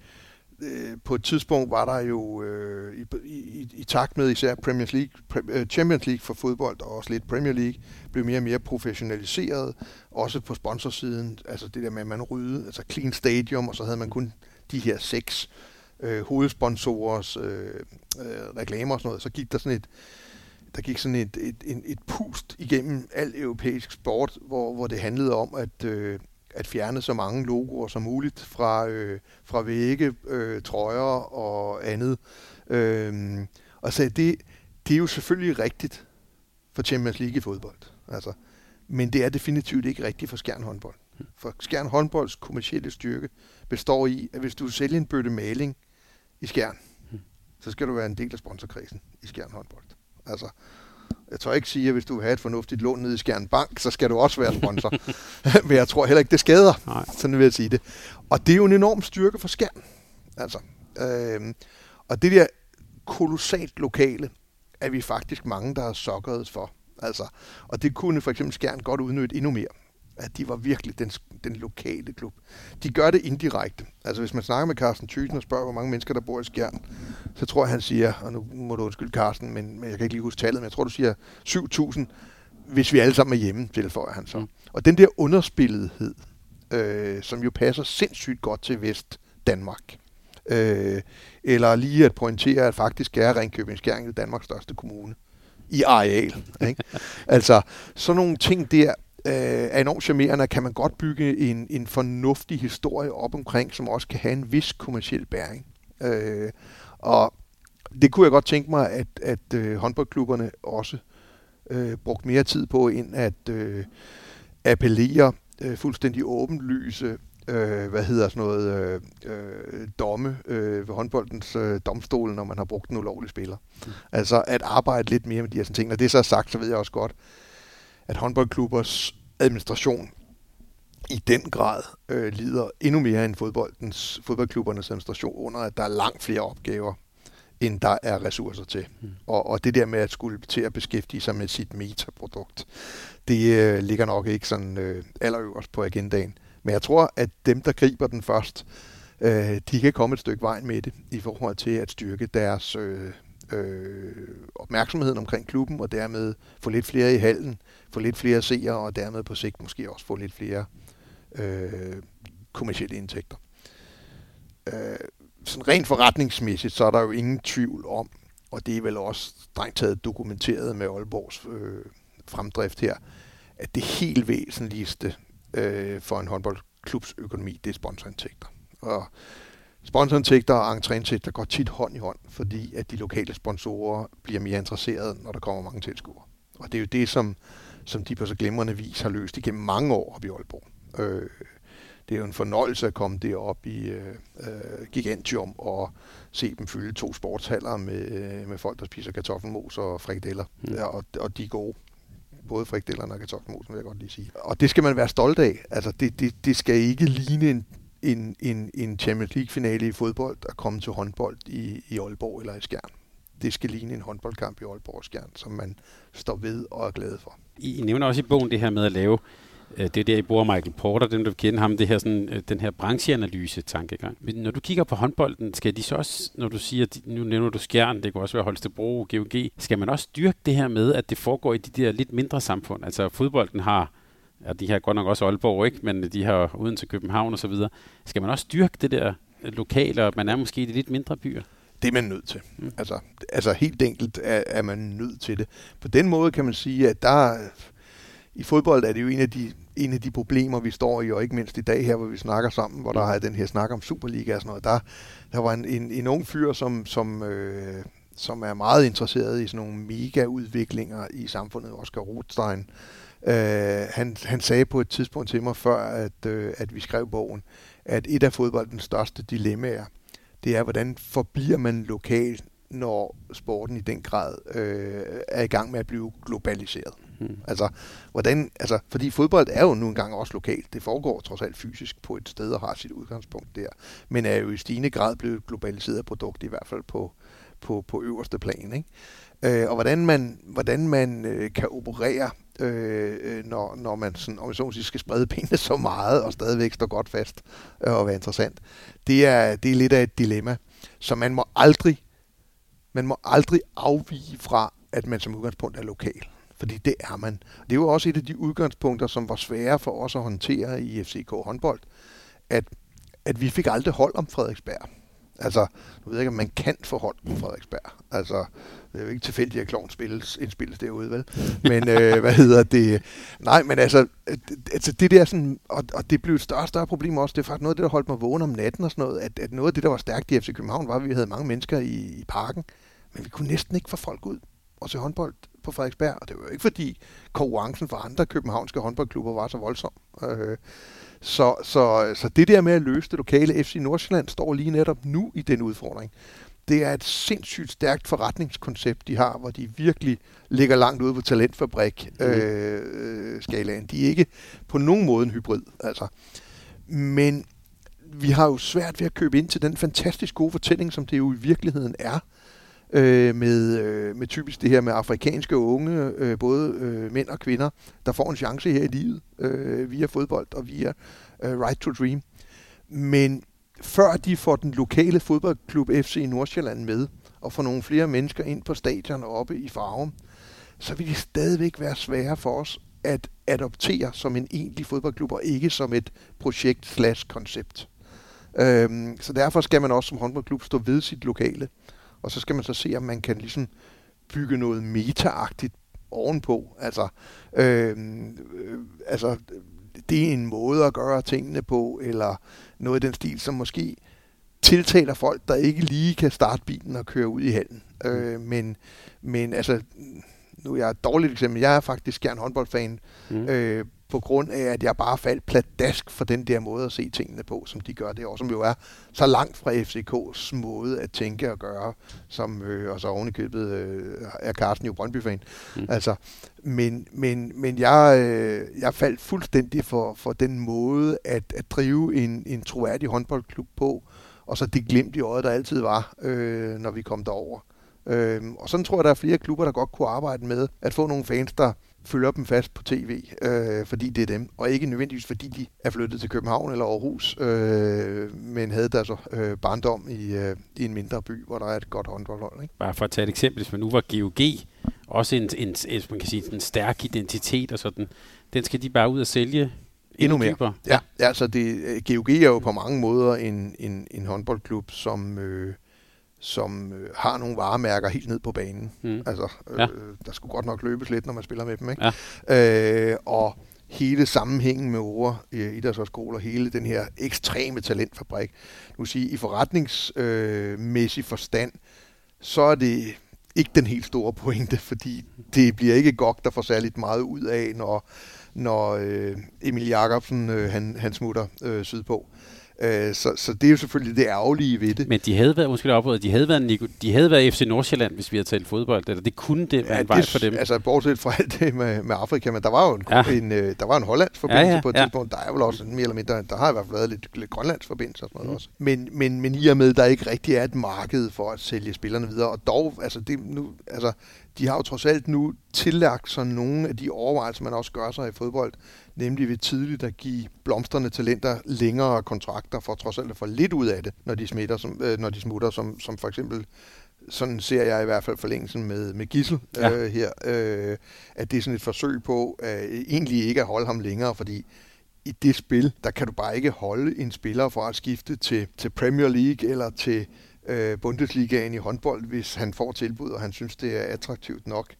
Speaker 3: øh, på et tidspunkt var der jo øh, i, i, i takt med især Premier League, Pre, øh, Champions League for fodbold og også lidt Premier League blev mere og mere professionaliseret, også på sponsorsiden, altså det der med, at man rydde, altså Clean Stadium, og så havde man kun de her seks øh, hovedsponsorers øh, øh, reklamer og sådan noget, så gik der sådan et, der gik sådan et, et, et, et pust igennem al europæisk sport, hvor, hvor det handlede om, at, øh, at fjerne så mange logoer som muligt fra, øh, fra vægge, øh, trøjer og andet. Øh, og så det, det er jo selvfølgelig rigtigt for Champions League i fodbold. Altså, men det er definitivt ikke rigtigt for Skjern håndbold. For Skjern håndbolds kommercielle styrke består i, at hvis du sælger en bøtte maling i Skjern, så skal du være en del af sponsorkredsen i Skjern håndbold. Altså, jeg tror ikke sige, at hvis du vil have et fornuftigt lån nede i Skjern Bank, så skal du også være sponsor. Men jeg tror heller ikke, det skader. Nej. Sådan vil jeg sige det. Og det er jo en enorm styrke for Skjern. Altså, øh, og det der kolossalt lokale, er vi faktisk mange, der har sokket for. Altså, og det kunne for eksempel Skjern godt udnytte endnu mere. At de var virkelig den, den lokale klub. De gør det indirekte. Altså hvis man snakker med Carsten Thyssen og spørger, hvor mange mennesker der bor i Skjern, så tror jeg, han siger, og nu må du undskylde Carsten, men, men jeg kan ikke lige huske tallet, men jeg tror, du siger 7.000, hvis vi alle sammen er hjemme, tilføjer han så. Mm. Og den der underspillethed, øh, som jo passer sindssygt godt til Vest Danmark, øh, eller lige at pointere, at faktisk er Ringkøbing Skjern Danmarks største kommune i areal. Ikke? altså, sådan nogle ting der øh, er enormt charmerende, kan man godt bygge en, en fornuftig historie op omkring, som også kan have en vis kommersiel bæring. Øh, og det kunne jeg godt tænke mig, at, at øh, håndboldklubberne også øh, brugte mere tid på, end at øh, appellere øh, fuldstændig åbenlyse øh, hvad hedder sådan noget, øh, øh, domme øh, ved håndboldens øh, domstol, når man har brugt en ulovlig spiller. Mm. Altså at arbejde lidt mere med de her sådan ting. Når det så er sagt, så ved jeg også godt, at håndboldklubbers administration i den grad øh, lider endnu mere end fodboldens, fodboldklubbernes administration under, at der er langt flere opgaver, end der er ressourcer til. Mm. Og, og det der med at skulle til at beskæftige sig med sit metaprodukt, det øh, ligger nok ikke sådan øh, allerøverst på agendaen. Men jeg tror, at dem, der griber den først, øh, de kan komme et stykke vej med det, i forhold til at styrke deres øh, øh, opmærksomheden omkring klubben, og dermed få lidt flere i hallen, få lidt flere seere, og dermed på sigt måske også få lidt flere øh, kommersielle indtægter. Øh, sådan rent forretningsmæssigt, så er der jo ingen tvivl om, og det er vel også strengt taget dokumenteret med Aalborgs øh, fremdrift her, at det helt væsentligste øh, for en håndboldklubs økonomi, det er sponsorindtægter. Og sponsorindtægter og entréindtægter går tit hånd i hånd, fordi at de lokale sponsorer bliver mere interesserede, når der kommer mange tilskuere. Og det er jo det, som, som de på så glimrende vis har løst igennem mange år op i Aalborg. Øh, det er jo en fornøjelse at komme derop i øh, øh, Gigantium og se dem fylde to sportshaller med, øh, med folk, der spiser kartoffelmos og frikadeller. Mm. Ja, og, og de er gode. Både frikadellerne og kartoffelmos, vil jeg godt lige sige. Og det skal man være stolt af. Altså, det, det, det skal ikke ligne en, en, en, en Champions League-finale i fodbold at komme til håndbold i, i Aalborg eller i Skjern. Det skal ligne en håndboldkamp i Aalborg og Skjern, som man står ved og er glad for.
Speaker 2: I nævner også i bogen det her med at lave øh, det er der, I bruger Michael Porter, den du kender ham, det her, sådan, øh, den her brancheanalyse-tankegang. Men når du kigger på håndbolden, skal de så også, når du siger, nu nævner du Skjern, det kan også være Holstebro, GOG, skal man også dyrke det her med, at det foregår i de der lidt mindre samfund? Altså fodbolden har, ja, de har godt nok også Aalborg, ikke? men de har uden til København og så videre. Skal man også dyrke det der lokale, og man er måske i de lidt mindre byer?
Speaker 3: Det er man nødt til. Mm. Altså, altså helt enkelt er, er man nødt til det. På den måde kan man sige, at der i fodbold er det jo en af de en af de problemer, vi står i, og ikke mindst i dag her, hvor vi snakker sammen, hvor der har den her snak om Superliga og sådan noget, der, der var en, en, en ung fyr, som, som, øh, som er meget interesseret i sådan nogle mega-udviklinger i samfundet, Oscar Rothstein. Øh, han, han sagde på et tidspunkt til mig før, at, øh, at vi skrev bogen, at et af fodboldens største dilemmaer, det er, hvordan forbliver man lokal, når sporten i den grad øh, er i gang med at blive globaliseret. Hmm. Altså, hvordan, altså, fordi fodbold er jo nu engang også lokalt. Det foregår trods alt fysisk på et sted og har sit udgangspunkt der. Men er jo i stigende grad blevet et globaliseret produkt, i hvert fald på, på, på øverste plan. Ikke? Øh, og hvordan man, hvordan man øh, kan operere, Øh, øh, når, når man sådan, om så skal sprede benene så meget og stadigvæk stå godt fast øh, og være interessant, det er, det er lidt af et dilemma. Så man må aldrig man må aldrig afvige fra, at man som udgangspunkt er lokal. Fordi det er man. Det er jo også et af de udgangspunkter, som var svære for os at håndtere i FCK håndbold, at, at vi fik aldrig hold om Frederiksberg. Altså, nu ved jeg ikke, om man kan få hold på Frederiksberg. Altså, det er jo ikke tilfældigt, at Kloven spilles, indspilles derude, vel? Men, øh, hvad hedder det? Nej, men altså, øh, altså det der sådan, og, og det blev et større og større problem også, det er faktisk noget af det, der holdt mig vågen om natten og sådan noget, at, at noget af det, der var stærkt i FC København, var, at vi havde mange mennesker i, i parken, men vi kunne næsten ikke få folk ud og se håndbold på Frederiksberg, og det var jo ikke fordi konkurrencen for andre københavnske håndboldklubber var så voldsom. Øh, så, så, så det der med at løse det lokale FC Nordsjælland står lige netop nu i den udfordring. Det er et sindssygt stærkt forretningskoncept, de har, hvor de virkelig ligger langt ude på talentfabrik mm. øh. De er ikke på nogen måde en hybrid. Altså. Men vi har jo svært ved at købe ind til den fantastisk gode fortælling, som det jo i virkeligheden er øh, med, øh, med typisk det her med afrikanske unge, øh, både øh, mænd og kvinder, der får en chance her i livet øh, via fodbold og via øh, Right to Dream. Men før de får den lokale fodboldklub FC i Nordsjælland med, og får nogle flere mennesker ind på stadion oppe i farven, så vil det stadigvæk være svære for os at adoptere som en egentlig fodboldklub, og ikke som et projekt slash koncept. Øhm, så derfor skal man også som håndboldklub stå ved sit lokale og så skal man så se, om man kan ligesom bygge noget meta-agtigt ovenpå. Altså, øh, øh, altså, det er en måde at gøre tingene på, eller noget i den stil, som måske tiltaler folk, der ikke lige kan starte bilen og køre ud i halen. Mm. Øh, men, men altså, nu er jeg et dårligt eksempel. Jeg er faktisk gerne håndboldfan. Mm. Øh, på grund af, at jeg bare faldt pladask for den der måde at se tingene på, som de gør det, og som jo er så langt fra FCK's måde at tænke og gøre, som, øh, og så oven i købet øh, er Carsten jo Brøndby-fan. Mm. Altså, men, men, men jeg, øh, jeg faldt fuldstændig for, for den måde at, at drive en, en troværdig håndboldklub på, og så det glimt i øjet, der altid var, øh, når vi kom derover. Øhm, og sådan tror jeg, der er flere klubber, der godt kunne arbejde med at få nogle fans, der følger dem fast på tv, øh, fordi det er dem, og ikke nødvendigvis fordi de er flyttet til København eller Aarhus, øh, men havde deres øh, barndom i, øh, i en mindre by, hvor der er et godt håndboldhold. Ikke?
Speaker 2: Bare for at tage et eksempel, hvis man nu var GOG, også en, en, en, man kan sige, en stærk identitet og sådan, den skal de bare ud og sælge
Speaker 3: endnu mere. Dybere. Ja, ja, så det, GOG er jo på mange måder en, en, en håndboldklub, som... Øh, som øh, har nogle varemærker helt ned på banen. Mm. Altså, øh, ja. der skulle godt nok løbes lidt, når man spiller med dem. Ikke? Ja. Øh, og hele sammenhængen med ord i idrætshøjskoler, hele den her ekstreme talentfabrik, nu sige, i forretningsmæssig øh, forstand, så er det ikke den helt store pointe, fordi det bliver ikke godt, der får særligt meget ud af, når, når øh, Emil Jakobsen øh, han, han smutter øh, sydpå. Øh, så, så det er jo selvfølgelig det ærgerlige ved det.
Speaker 2: Men de havde været, måske oprådet, de havde været, de havde været FC Nordsjælland, hvis vi havde talt fodbold, eller det kunne det være ja, en vej for dem.
Speaker 3: Altså bortset fra alt det med, med Afrika, men der var jo en, ja. en, øh, der var en hollandsk forbindelse ja, ja, på et ja. tidspunkt. Der er vel også mere eller mindre, der har i hvert fald været lidt, lidt grønlandsk forbindelse og sådan noget mm. også. Men, men, men i og med, der ikke rigtig er et marked for at sælge spillerne videre, og dog, altså det nu, altså de har jo trods alt nu tillagt sig nogle af de overvejelser, man også gør sig i fodbold, nemlig ved tidligt at give blomstrende talenter længere kontrakter, for trods alt at få lidt ud af det, når de, smitter, som, øh, når de smutter, som, som for eksempel sådan ser jeg i hvert fald forlængelsen med, med Gissel ja. øh, her, øh, at det er sådan et forsøg på øh, egentlig ikke at holde ham længere, fordi i det spil, der kan du bare ikke holde en spiller for at skifte til, til Premier League eller til øh, Bundesligaen i håndbold, hvis han får tilbud, og han synes, det er attraktivt nok.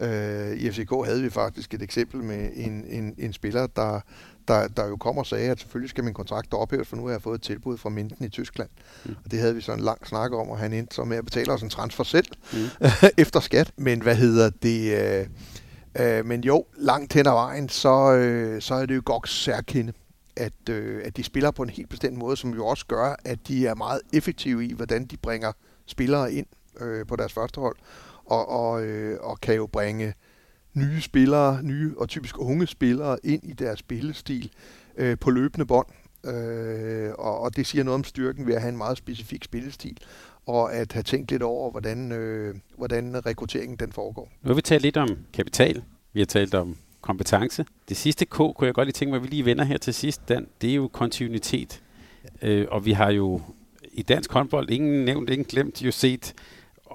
Speaker 3: Øh, I FCK havde vi faktisk et eksempel med en, en, en spiller, der, der, der jo kom og sagde, at selvfølgelig skal min kontrakt ophæves, for nu har jeg fået et tilbud fra Minden i Tyskland. Mm. Og det havde vi så en lang snak om, og han endte så med at betale os en transfer selv mm. efter skat. Men hvad hedder det? Øh, øh, men jo, langt hen ad vejen, så, øh, så er det jo godt særkende at, øh, at de spiller på en helt bestemt måde, som jo også gør, at de er meget effektive i, hvordan de bringer spillere ind øh, på deres første hold, og, og, øh, og kan jo bringe nye spillere, nye og typisk unge spillere ind i deres spillestil øh, på løbende bånd. Øh, og, og det siger noget om styrken ved at have en meget specifik spillestil, og at have tænkt lidt over, hvordan, øh, hvordan rekrutteringen den foregår.
Speaker 2: Nu har vi talt lidt om kapital, vi har talt om kompetence. Det sidste K, kunne jeg godt lige tænke mig, at vi lige vender her til sidst, Dan, det er jo kontinuitet. Ja. Øh, og vi har jo i dansk håndbold, ingen nævnt, ingen glemt, jo set,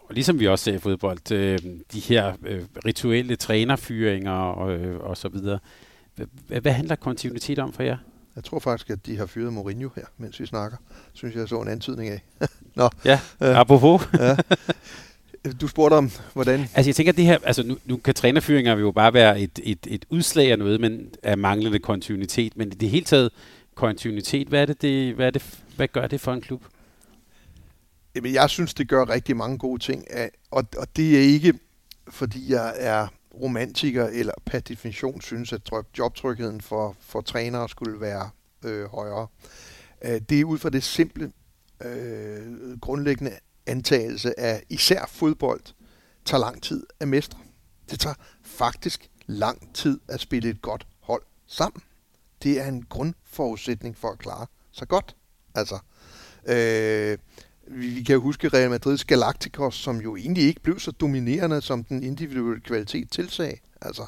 Speaker 2: ligesom vi også ser i fodbold, øh, de her øh, rituelle trænerfyringer og, øh, og så videre. Hvad, handler kontinuitet om for jer?
Speaker 3: Jeg tror faktisk, at de har fyret Mourinho her, mens vi snakker. Synes jeg, jeg så en antydning af. Nå,
Speaker 2: ja, øh, apropos. ja.
Speaker 3: Du spurgte om, hvordan...
Speaker 2: Altså jeg tænker, at det her, altså nu, nu kan trænerfyringer jo bare være et, et, et udslag af noget, men af manglende kontinuitet, men i det hele taget kontinuitet, hvad, er det, det, hvad, er det, hvad gør det for en klub?
Speaker 3: Jamen, jeg synes, det gør rigtig mange gode ting, og, og det er ikke, fordi jeg er romantiker, eller per definition synes, at jobtrygheden for, for trænere skulle være øh, højere. Øh, det er ud fra det simple, øh, grundlæggende antagelse af især fodbold tager lang tid at mestre. Det tager faktisk lang tid at spille et godt hold sammen. Det er en grundforudsætning for at klare sig godt. Altså, øh, vi, vi kan huske Real Madrids Galacticos, som jo egentlig ikke blev så dominerende, som den individuelle kvalitet tilsag. Altså,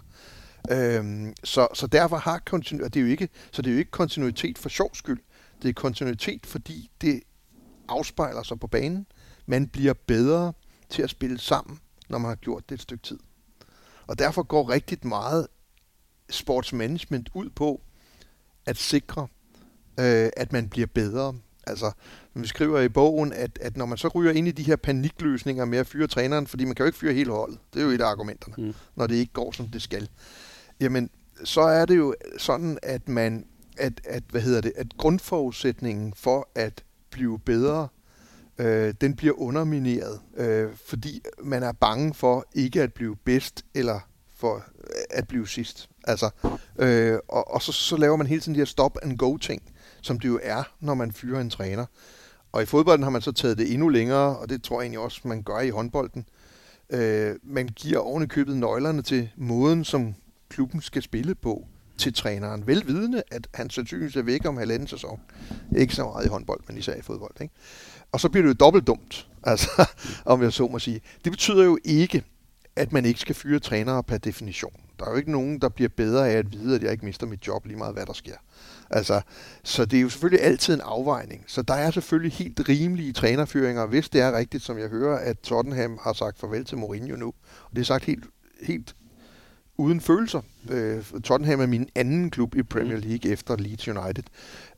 Speaker 3: øhm, så, så derfor har kontinuitet, det er jo ikke, så det er jo ikke kontinuitet for sjov skyld. Det er kontinuitet, fordi det afspejler sig på banen man bliver bedre til at spille sammen, når man har gjort det et stykke tid. Og derfor går rigtig meget sportsmanagement ud på at sikre, øh, at man bliver bedre. Altså, vi skriver i bogen, at, at når man så ryger ind i de her panikløsninger med at fyre træneren, fordi man kan jo ikke fyre hele holdet, det er jo et af argumenterne, mm. når det ikke går, som det skal. Jamen, så er det jo sådan, at man, at, at, hvad hedder det, at grundforudsætningen for at blive bedre øh, den bliver undermineret, øh, fordi man er bange for ikke at blive bedst eller for at blive sidst. Altså, øh, og, og så, så laver man hele tiden de her stop-and-go-ting, som det jo er, når man fyrer en træner. Og i fodbolden har man så taget det endnu længere, og det tror jeg egentlig også, man gør i håndbolden. Øh, man giver oven i købet nøglerne til måden, som klubben skal spille på til træneren, velvidende, at han sandsynligvis er væk om halvanden sæson. Ikke så meget i håndbold, men især i fodbold. Ikke? Og så bliver det jo dobbelt dumt, altså, om jeg så må sige. Det betyder jo ikke, at man ikke skal fyre trænere per definition. Der er jo ikke nogen, der bliver bedre af at vide, at jeg ikke mister mit job lige meget, hvad der sker. Altså, så det er jo selvfølgelig altid en afvejning. Så der er selvfølgelig helt rimelige trænerfyringer, hvis det er rigtigt, som jeg hører, at Tottenham har sagt farvel til Mourinho nu. Og det er sagt helt, helt uden følelser. Øh, Tottenham er min anden klub i Premier League efter Leeds United.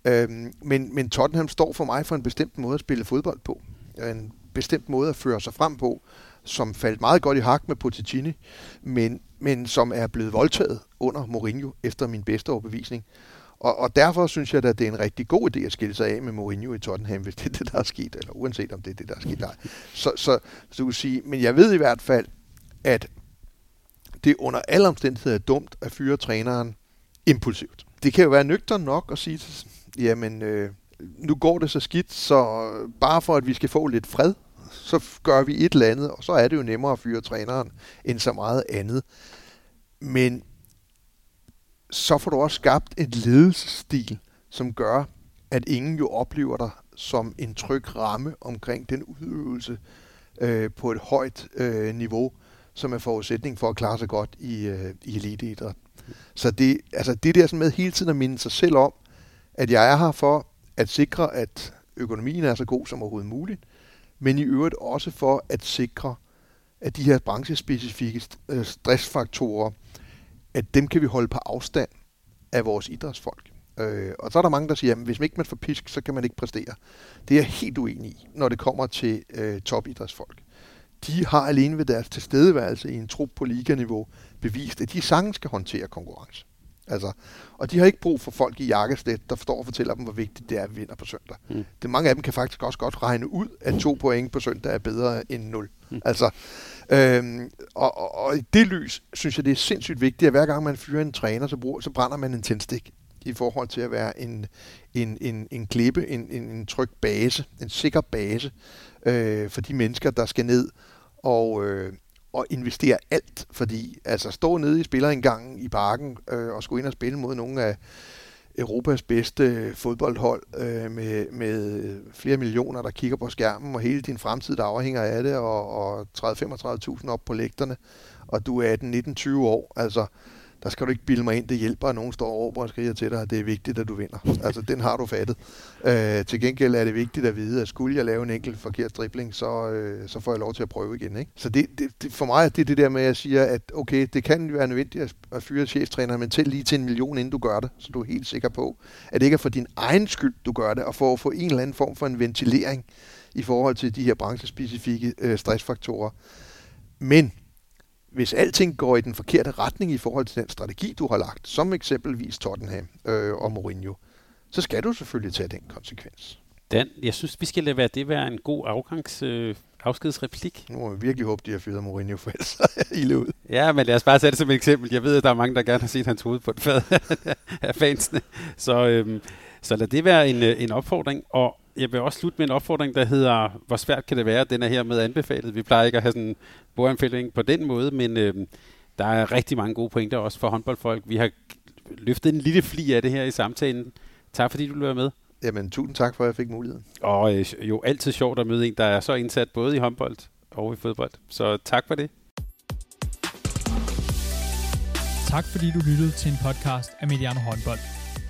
Speaker 3: Øh, men, men Tottenham står for mig for en bestemt måde at spille fodbold på. En bestemt måde at føre sig frem på, som faldt meget godt i hak med Pochettino, men, men som er blevet voldtaget under Mourinho efter min bedste overbevisning. Og, og derfor synes jeg, at det er en rigtig god idé at skille sig af med Mourinho i Tottenham, hvis det er det, der er sket, eller uanset om det er det, der er sket. Nej. Så, så, så du kan sige, men jeg ved i hvert fald, at det under alle omstændigheder er dumt at fyre træneren impulsivt. Det kan jo være nøgter nok at sige, jamen øh, nu går det så skidt, så bare for at vi skal få lidt fred, så gør vi et eller andet, og så er det jo nemmere at fyre træneren end så meget andet. Men så får du også skabt et ledelsesstil, som gør, at ingen jo oplever dig som en tryg ramme omkring den udøvelse øh, på et højt øh, niveau, som er forudsætning for at klare sig godt i, øh, i eliteidræt. Så det, altså det der sådan med hele tiden at minde sig selv om, at jeg er her for at sikre, at økonomien er så god som overhovedet muligt, men i øvrigt også for at sikre, at de her branchespecifikke øh, stressfaktorer, at dem kan vi holde på afstand af vores idrætsfolk. Øh, og så er der mange, der siger, at hvis man ikke man får pisk, så kan man ikke præstere. Det er jeg helt uenig i, når det kommer til øh, topidrætsfolk. De har alene ved deres tilstedeværelse i en trup på liganiveau bevist, at de sagtens skal håndtere konkurrence. Altså, og de har ikke brug for folk i jakkeslæt, der forstår og fortæller dem, hvor vigtigt det er, at vi vinder på søndag. Mm. Det, mange af dem kan faktisk også godt regne ud, at to point på søndag er bedre end nul. Mm. Altså, øhm, og, og, og i det lys, synes jeg, det er sindssygt vigtigt, at hver gang man fyrer en træner, så, bruger, så brænder man en tændstik i forhold til at være en, en, en, en klippe, en, en, en tryg base, en sikker base øh, for de mennesker, der skal ned og, øh, og investere alt, fordi altså stå nede i spillerindgangen i parken øh, og skulle ind og spille mod nogle af Europas bedste fodboldhold øh, med, med flere millioner, der kigger på skærmen, og hele din fremtid, der afhænger af det, og, og 30-35.000 op på lægterne, og du er 18-19-20 år, altså der skal du ikke bilde mig ind, det hjælper, at nogen står over og skriger til dig, at det er vigtigt, at du vinder. Altså, den har du fattet. Øh, til gengæld er det vigtigt at vide, at skulle jeg lave en enkelt forkert dribling, så, øh, så får jeg lov til at prøve igen. Ikke? Så det, det, det, for mig er det det der med, at jeg siger, at okay, det kan være nødvendigt at, at fyre cheftræner, men tæl lige til en million, inden du gør det, så du er helt sikker på, at det ikke er for din egen skyld, du gør det, og for at få en eller anden form for en ventilering i forhold til de her branchespecifikke øh, stressfaktorer. Men hvis alting går i den forkerte retning i forhold til den strategi, du har lagt, som eksempelvis Tottenham øh, og Mourinho, så skal du selvfølgelig tage den konsekvens.
Speaker 2: Dan, jeg synes, vi skal lade være, det være en god afgangs, øh, afskedsreplik.
Speaker 3: Nu må vi virkelig håbe, de har fyret Mourinho, for ellers er ud.
Speaker 2: Ja, men lad os bare sætte det som et eksempel. Jeg ved, at der er mange, der gerne har set hans hoved på et fad af fansene. Så, øhm, så lad det være en, øh, en opfordring. Og jeg vil også slutte med en opfordring, der hedder, hvor svært kan det være, den er her med anbefalet. Vi plejer ikke at have sådan en boganbefaling på den måde, men øh, der er rigtig mange gode pointer også for håndboldfolk. Vi har løftet en lille fli af det her i samtalen. Tak fordi du vil være med.
Speaker 3: Jamen, tusind tak for, at jeg fik muligheden.
Speaker 2: Og øh, jo altid sjovt at møde en, der er så indsat både i håndbold og i fodbold. Så tak for det.
Speaker 1: Tak fordi du lyttede til en podcast af Mediano Håndbold.